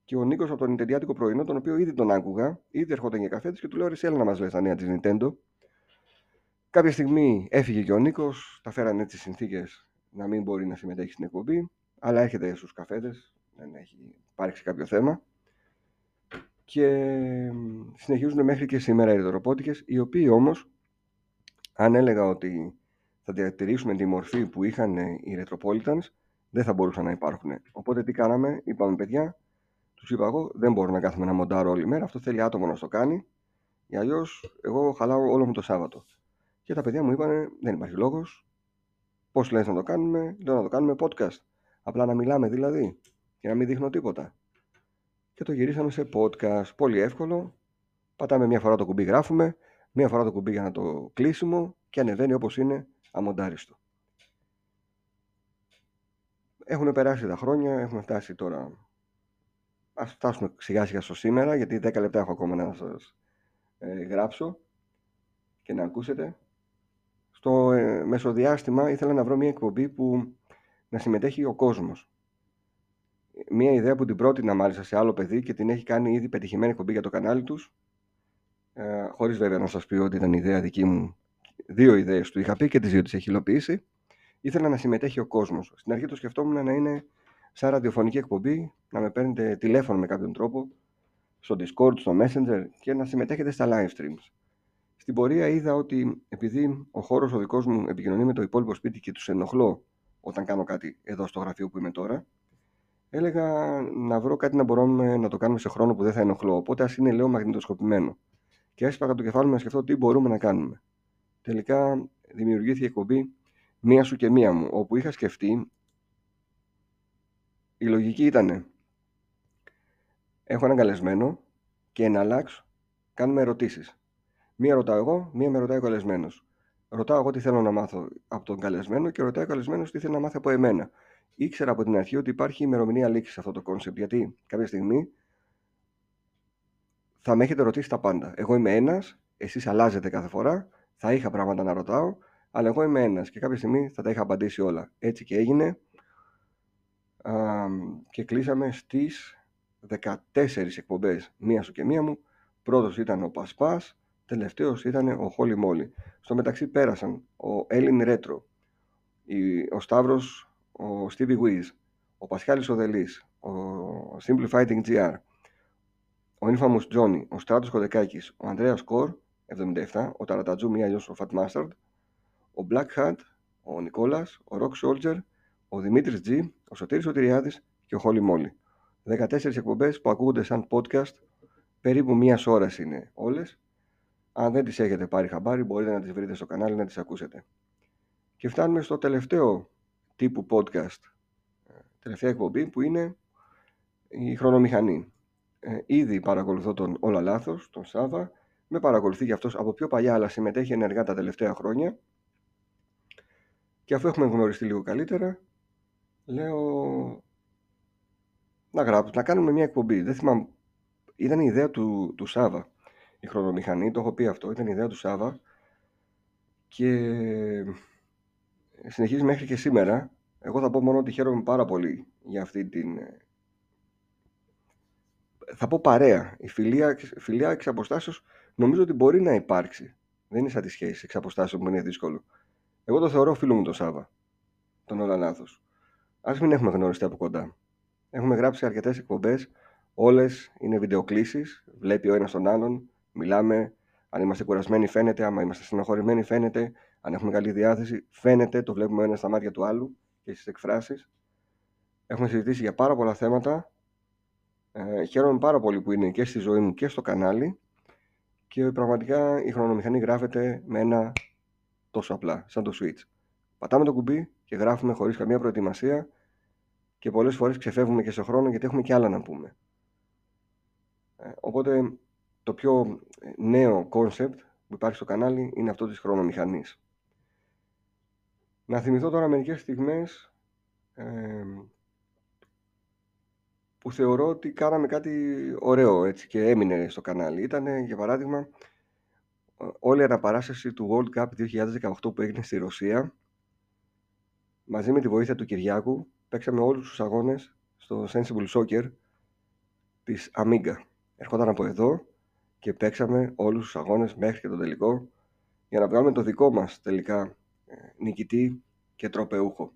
και ο Νίκος από τον Νιντεντιάτικο πρωινό, τον οποίο ήδη τον άκουγα, ήδη ερχόταν για καφέ και του λέω: Ρε, έλα να μας λέει τα νέα της Nintendo. Κάποια στιγμή έφυγε και ο Νίκος, τα φέρανε έτσι συνθήκες να μην μπορεί να συμμετέχει στην εκπομπή, αλλά έρχεται στους καφέδες, δεν έχει υπάρξει κάποιο θέμα. Και συνεχίζουν μέχρι και σήμερα οι ρετροπότικες, οι οποίοι όμως, αν έλεγα ότι θα διατηρήσουμε τη μορφή που είχαν οι Retropolitans, δεν θα μπορούσαν να υπάρχουν. Οπότε τι κάναμε, είπαμε παιδιά, τους είπα εγώ, δεν μπορώ να κάθομαι να μοντάρω όλη μέρα, αυτό θέλει άτομο να το κάνει, ή αλλιώς εγώ χαλάω όλο μου το Σάββατο. Και τα παιδιά μου είπαν, δεν υπάρχει λόγος, πώς λες να το κάνουμε, λέω να το κάνουμε podcast. Απλά να μιλάμε δηλαδή και να μην δείχνω τίποτα. Και το γυρίσαμε σε podcast. Πολύ εύκολο. Πατάμε μια φορά το κουμπί, γράφουμε. Μια φορά το κουμπί για να το κλείσιμο και ανεβαίνει όπως είναι αμοντάριστο. Έχουν περάσει τα χρόνια, έχουμε φτάσει τώρα. Ας φτάσουμε σιγά σιγά στο σήμερα, γιατί 10 λεπτά έχω ακόμα να σας ε, γράψω και να ακούσετε. Στο ε, μεσοδιάστημα ήθελα να βρω μια εκπομπή που να συμμετέχει ο κόσμος μια ιδέα που την πρότεινα μάλιστα σε άλλο παιδί και την έχει κάνει ήδη πετυχημένη εκπομπή για το κανάλι τους. Ε, χωρίς βέβαια να σας πει ότι ήταν ιδέα δική μου δύο ιδέες του είχα πει και τις δύο τις έχει υλοποιήσει. Ήθελα να συμμετέχει ο κόσμος. Στην αρχή το σκεφτόμουν να είναι σαν ραδιοφωνική εκπομπή να με παίρνετε τηλέφωνο με κάποιον τρόπο στο Discord, στο Messenger και να συμμετέχετε στα live streams. Στην πορεία είδα ότι επειδή ο χώρος ο δικός μου επικοινωνεί με το υπόλοιπο σπίτι και τους ενοχλώ όταν κάνω κάτι εδώ στο γραφείο που είμαι τώρα έλεγα να βρω κάτι να μπορούμε να το κάνουμε σε χρόνο που δεν θα ενοχλώ. Οπότε ας είναι λέω μαγνητοσκοπημένο. Και έσπαγα το κεφάλι μου να σκεφτώ τι μπορούμε να κάνουμε. Τελικά δημιουργήθηκε η εκπομπή Μία σου και μία μου, όπου είχα σκεφτεί η λογική ήταν Έχω έναν καλεσμένο και εναλλάξ κάνουμε ερωτήσεις. Μία ρωτάω εγώ, μία με ρωτάει ο καλεσμένος. Ρωτάω εγώ τι θέλω να μάθω από τον καλεσμένο και ρωτάει ο καλεσμένος τι θέλει να μάθει από εμένα. Ήξερα από την αρχή ότι υπάρχει ημερομηνία λήξης σε αυτό το concept, γιατί κάποια στιγμή θα με έχετε ρωτήσει τα πάντα. Εγώ είμαι ένας, εσείς αλλάζετε κάθε φορά, θα είχα πράγματα να ρωτάω, αλλά εγώ είμαι ένας και κάποια στιγμή θα τα είχα απαντήσει όλα. Έτσι και έγινε. και κλείσαμε στις 14 εκπομπές, μία σου και μία μου. Πρώτος ήταν ο Πασπάς, τελευταίος ήταν ο Χόλι Μόλι. Στο μεταξύ πέρασαν ο Έλλην Ρέτρο, ο Σταύρος, ο Στίβι Wiz, ο Πασχάλης Οδελής, ο Simple Fighting GR, ο Infamous Johnny, ο Στράτος Κοδεκάκης, ο Ανδρέας Κορ, 77, ο Ταρατατζού ή αλλιώς ο Fat Mustard, ο Black Hat, ο Νικόλας, ο Rock Soldier, ο Δημήτρης G, ο Σωτήρης Σωτηριάδης και ο Χόλι Μόλι. 14 εκπομπές που ακούγονται σαν podcast, περίπου μίας ώρας είναι όλες. Αν δεν τις έχετε πάρει χαμπάρι, μπορείτε να τις βρείτε στο κανάλι να τις ακούσετε. Και φτάνουμε στο τελευταίο τύπου podcast, τελευταία εκπομπή που είναι η χρονομηχανή. Ε, ήδη παρακολουθώ τον Όλα Λάθος, τον Σάβα, με παρακολουθεί και αυτός από πιο παλιά αλλά συμμετέχει ενεργά τα τελευταία χρόνια. Και αφού έχουμε γνωριστεί λίγο καλύτερα λέω να γράψω, να κάνουμε μια εκπομπή. Δεν θυμάμαι, ήταν η ιδέα του, του Σάβα. Η χρονομηχανή, το έχω πει αυτό, ήταν η ιδέα του Σάβα. Και συνεχίζει μέχρι και σήμερα. Εγώ θα πω μόνο ότι χαίρομαι πάρα πολύ για αυτή την... Θα πω παρέα. Η φιλία, φιλία εξ αποστάσεως νομίζω ότι μπορεί να υπάρξει. Δεν είναι σαν τη σχέση εξ αποστάσεως που είναι δύσκολο. Εγώ το θεωρώ φίλο μου τον Σάβα. Τον όλα λάθος. Α μην έχουμε γνωριστεί από κοντά. Έχουμε γράψει αρκετές εκπομπές. Όλες είναι βιντεοκλήσεις. Βλέπει ο ένας τον άλλον. Μιλάμε. Αν είμαστε κουρασμένοι, φαίνεται. Αν είμαστε στενοχωρημένοι, φαίνεται. Αν έχουμε καλή διάθεση, φαίνεται. Το βλέπουμε ένα στα μάτια του άλλου και στις εκφράσεις. Έχουμε συζητήσει για πάρα πολλά θέματα. Ε, χαίρομαι πάρα πολύ που είναι και στη ζωή μου και στο κανάλι. Και πραγματικά η χρονομηχανή γράφεται με ένα τόσο απλά, σαν το switch. Πατάμε το κουμπί και γράφουμε χωρίς καμία προετοιμασία και πολλές φορές ξεφεύγουμε και σε χρόνο γιατί έχουμε και άλλα να πούμε. Ε, οπότε το πιο νέο concept που υπάρχει στο κανάλι είναι αυτό της χρονομηχανής. Να θυμηθώ τώρα μερικές στιγμές ε, που θεωρώ ότι κάναμε κάτι ωραίο έτσι και έμεινε στο κανάλι. Ήταν για παράδειγμα όλη η αναπαράσταση του World Cup 2018 που έγινε στη Ρωσία μαζί με τη βοήθεια του Κυριάκου παίξαμε όλους τους αγώνες στο Sensible Soccer της Amiga. Ερχόταν από εδώ και παίξαμε όλους τους αγώνες μέχρι και το τελικό για να βγάλουμε το δικό μας τελικά ε, νικητή και τροπεούχο.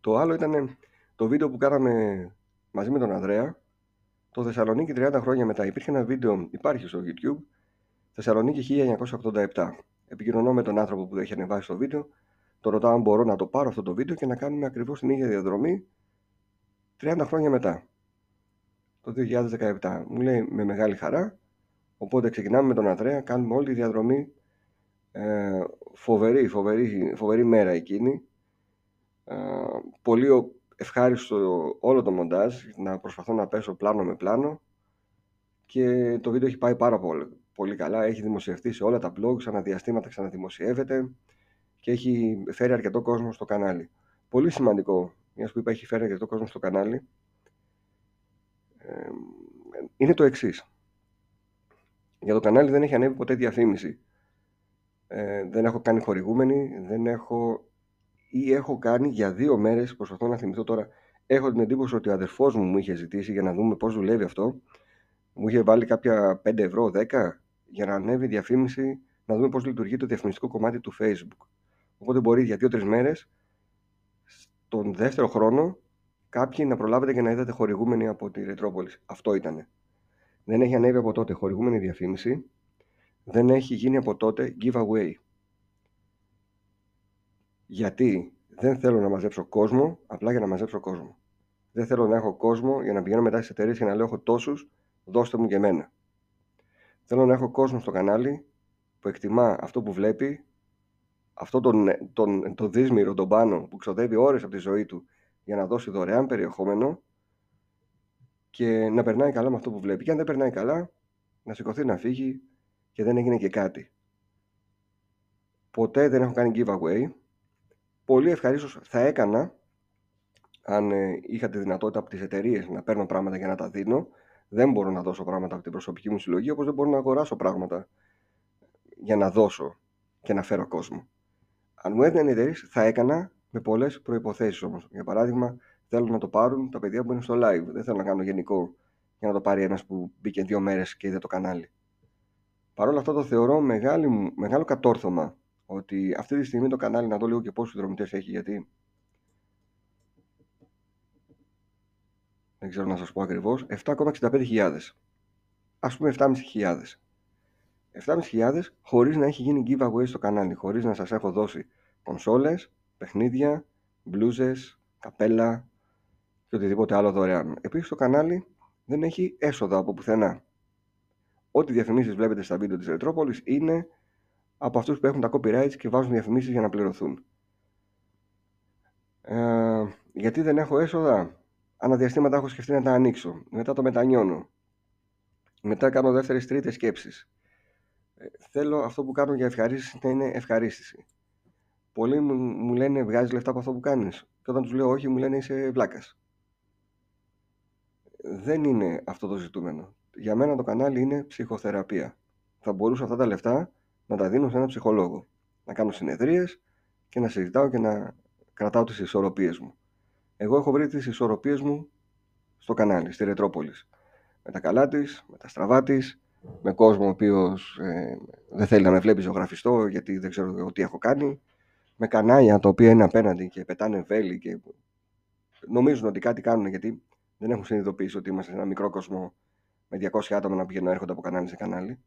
Το άλλο ήταν το βίντεο που κάναμε μαζί με τον Ανδρέα το Θεσσαλονίκη 30 χρόνια μετά. Υπήρχε ένα βίντεο, υπάρχει στο YouTube, Θεσσαλονίκη 1987. Επικοινωνώ με τον άνθρωπο που έχει ανεβάσει το βίντεο το ρωτάω αν μπορώ να το πάρω αυτό το βίντεο και να κάνουμε ακριβώς την ίδια διαδρομή 30 χρόνια μετά. Το 2017. Μου λέει με μεγάλη χαρά. Οπότε ξεκινάμε με τον Ανδρέα, κάνουμε όλη τη διαδρομή. Ε, φοβερή, φοβερή, φοβερή μέρα εκείνη. Ε, πολύ ευχάριστο όλο το μοντάζ, να προσπαθώ να πέσω πλάνο με πλάνο. Και το βίντεο έχει πάει πάρα πολύ, πολύ καλά. Έχει δημοσιευτεί σε όλα τα blogs, αναδιαστήματα ξαναδημοσιεύεται και έχει φέρει αρκετό κόσμο στο κανάλι. Πολύ σημαντικό, μιας που είπα έχει φέρει αρκετό κόσμο στο κανάλι, είναι το εξής. Για το κανάλι δεν έχει ανέβει ποτέ διαφήμιση. Ε, δεν έχω κάνει χορηγούμενη, δεν έχω ή έχω κάνει για δύο μέρες, προσπαθώ να θυμηθώ τώρα, έχω την εντύπωση ότι ο αδερφός μου μου είχε ζητήσει για να δούμε πώς δουλεύει αυτό. Μου είχε βάλει κάποια 5 ευρώ, 10 για να ανέβει διαφήμιση, να δούμε πώς λειτουργεί το διαφημιστικό κομμάτι του Facebook. Οπότε μπορεί για δύο-τρεις μέρες, τον δεύτερο χρόνο, κάποιοι να προλάβετε και να είδατε χορηγούμενοι από τη Ρετρόπολης. Αυτό ήταν. Δεν έχει ανέβει από τότε χορηγούμενη διαφήμιση. Δεν έχει γίνει από τότε giveaway. Γιατί δεν θέλω να μαζέψω κόσμο απλά για να μαζέψω κόσμο. Δεν θέλω να έχω κόσμο για να πηγαίνω μετά στις εταιρείες και να λέω: Έχω τόσους, δώστε μου και εμένα. Θέλω να έχω κόσμο στο κανάλι που εκτιμά αυτό που βλέπει, αυτό τον, τον, τον δύσμηρο, τον πάνω που ξοδεύει ώρες από τη ζωή του για να δώσει δωρεάν περιεχόμενο και να περνάει καλά με αυτό που βλέπει. Και αν δεν περνάει καλά, να σηκωθεί να φύγει και δεν έγινε και κάτι. Ποτέ δεν έχω κάνει giveaway. Πολύ ευχαρίστως θα έκανα αν ε, είχα τη δυνατότητα από τις εταιρείες να παίρνω πράγματα για να τα δίνω. Δεν μπορώ να δώσω πράγματα από την προσωπική μου συλλογή, όπως δεν μπορώ να αγοράσω πράγματα για να δώσω και να φέρω κόσμο. Αν μου έδιναν εταιρείες, θα έκανα με πολλές προποθέσει όμως. Για παράδειγμα, θέλω να το πάρουν τα παιδιά που είναι στο live. Δεν θέλω να κάνω γενικό για να το πάρει ένας που μπήκε δύο μέρες και είδε το κανάλι. Παρ' όλα αυτά το θεωρώ μεγάλη, μεγάλο κατόρθωμα ότι αυτή τη στιγμή το κανάλι να δω λίγο και πόσους δρομητές έχει γιατί δεν ξέρω να σας πω ακριβώς 7,65.000 ας πούμε 7.500 7.500 χωρίς να έχει γίνει giveaway στο κανάλι χωρίς να σας έχω δώσει κονσόλες, παιχνίδια, μπλούζες, καπέλα και οτιδήποτε άλλο δωρεάν. Επίσης το κανάλι δεν έχει έσοδα από πουθενά. Ό,τι διαφημίσεις βλέπετε στα βίντεο της Ρετρόπολης είναι από αυτούς που έχουν τα copyrights και βάζουν διαφημίσεις για να πληρωθούν. Ε, γιατί δεν έχω έσοδα; Αναδιαστήματα έχω σκεφτεί να τα ανοίξω. Μετά το μετανιώνω. Μετά κάνω δεύτερες τρίτες σκέψεις. Ε, θέλω αυτό που κάνω για ευχαρίστηση να είναι ευχαρίστηση. Πολλοί μου, μου λένε βγάζεις λεφτά από αυτό που κάνεις. Και όταν τους λέω όχι μου λένε είσαι βλάκας. Δεν είναι αυτό το ζητούμενο. Για μένα το κανάλι είναι ψυχοθεραπεία. Θα μπορούσα αυτά τα λεφτά να τα δίνω σε έναν ψυχολόγο. Να κάνω συνεδρίες και να συζητάω και να κρατάω τις ισορροπίες μου. Εγώ έχω βρει τις ισορροπίες μου στο κανάλι, στη Ρετρόπολης. Με τα καλά της, με τα στραβά της, με κόσμο ο οποίος ε, δεν θέλει να με βλέπει ζωγραφιστό γιατί δεν ξέρω τι έχω κάνει. Με κανάλια τα οποία είναι απέναντι και πετάνε βέλη και νομίζουν ότι κάτι κάνουν γιατί δεν έχουν συνειδητοποιήσει ότι είμαστε σε ένα μικρό κόσμο με 200 άτομα να πηγαίνουν έρχονται από κανάλι σε κανάλι.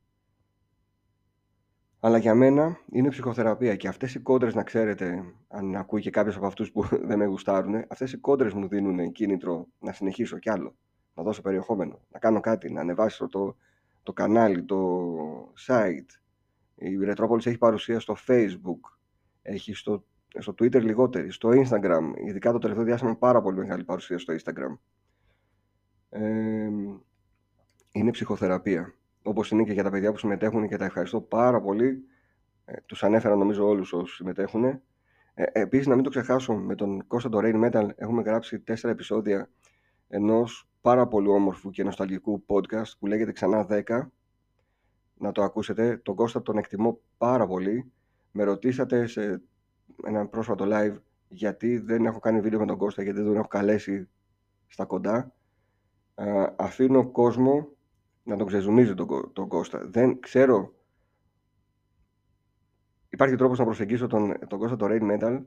Αλλά για μένα είναι ψυχοθεραπεία και αυτές οι κόντρες να ξέρετε, αν ακούει και κάποιος από αυτούς που *laughs* δεν με γουστάρουν, αυτές οι κόντρες μου δίνουν κίνητρο να συνεχίσω κι άλλο, να δώσω περιεχόμενο, να κάνω κάτι, να ανεβάσω το, το κανάλι, το site. Η Ρετρόπολης έχει παρουσία στο Facebook, έχει στο, στο Twitter λιγότερη, στο Instagram, ειδικά το τελευταίο διάστημα πάρα πολύ μεγάλη παρουσία στο Instagram. Ε, είναι ψυχοθεραπεία όπως είναι και για τα παιδιά που συμμετέχουν και τα ευχαριστώ πάρα πολύ. Ε, τους ανέφερα νομίζω όλους όσοι συμμετέχουν. Ε, επίσης να μην το ξεχάσω, με τον Κώστα το Rain Metal έχουμε γράψει τέσσερα επεισόδια ενός πάρα πολύ όμορφου και νοσταλγικού podcast που λέγεται ξανά 10. Να το ακούσετε. Τον Κώστα τον εκτιμώ πάρα πολύ. Με ρωτήσατε σε ένα πρόσφατο live γιατί δεν έχω κάνει βίντεο με τον Κώστα, γιατί δεν τον έχω καλέσει στα κοντά. Ε, αφήνω κόσμο να τον ξεζουμίζει τον, τον Κώστα. Δεν ξέρω. Υπάρχει τρόπος να προσεγγίσω τον, τον Κώστα το Rain Metal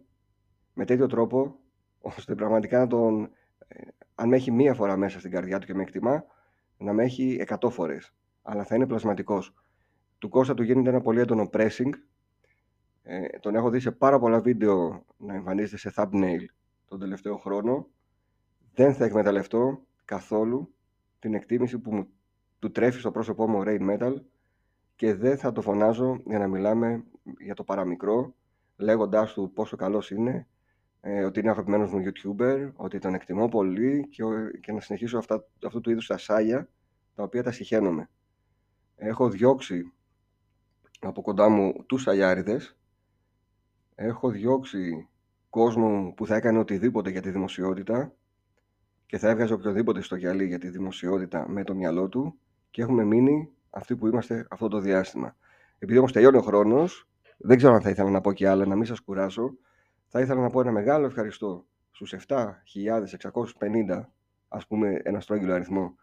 με τέτοιο τρόπο ώστε πραγματικά να τον. Ε, αν με έχει μία φορά μέσα στην καρδιά του και με εκτιμά, να με έχει 100 φορές. Αλλά θα είναι πλασματικός. Του Κώστα του γίνεται ένα πολύ έντονο pressing. Ε, τον έχω δει σε πάρα πολλά βίντεο να εμφανίζεται σε thumbnail τον τελευταίο χρόνο. Δεν θα εκμεταλλευτώ καθόλου την εκτίμηση που μου του τρέφει στο πρόσωπό μου Rain Metal και δεν θα το φωνάζω για να μιλάμε για το παραμικρό λέγοντάς του πόσο καλός είναι ε, ότι είναι αγαπημένος μου YouTuber, ότι τον εκτιμώ πολύ και, και να συνεχίσω αυτά, αυτού του είδους τα σάγια τα οποία τα συχαίνομαι. Έχω διώξει από κοντά μου τους σαγιάριδες, έχω διώξει κόσμο που θα έκανε οτιδήποτε για τη δημοσιότητα και θα έβγαζε οποιοδήποτε στο γυαλί για τη δημοσιότητα με το μυαλό του και έχουμε μείνει αυτοί που είμαστε αυτό το διάστημα. Επειδή όμως τελειώνει ο χρόνος, δεν ξέρω αν θα ήθελα να πω και άλλα, να μην σας κουράσω. Θα ήθελα να πω ένα μεγάλο ευχαριστώ στους 7.650, ας πούμε ένα στρόγγυλο αριθμό,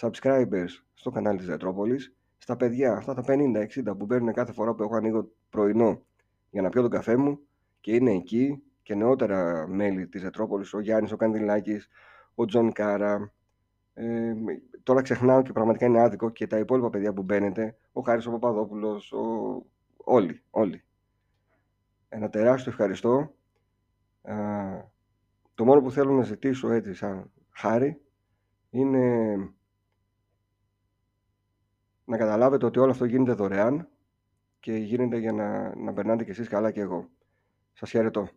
subscribers στο κανάλι της Ρετρόπολη, στα παιδιά, αυτά τα 50-60 που παίρνουν κάθε φορά που έχω ανοίγω πρωινό για να πιω τον καφέ μου και είναι εκεί και νεότερα μέλη της Ρετρόπολης, ο Γιάννης, ο Κανδυλάκης, ο Τζον Κάρα, ε, τώρα ξεχνάω και πραγματικά είναι άδικο και τα υπόλοιπα παιδιά που μπαίνετε, ο Χάρης ο Παπαδόπουλος, ο... όλοι, όλοι. Ένα τεράστιο ευχαριστώ. το μόνο που θέλω να ζητήσω έτσι σαν χάρη είναι να καταλάβετε ότι όλο αυτό γίνεται δωρεάν και γίνεται για να, να περνάτε κι εσείς καλά και εγώ. Σας χαιρετώ.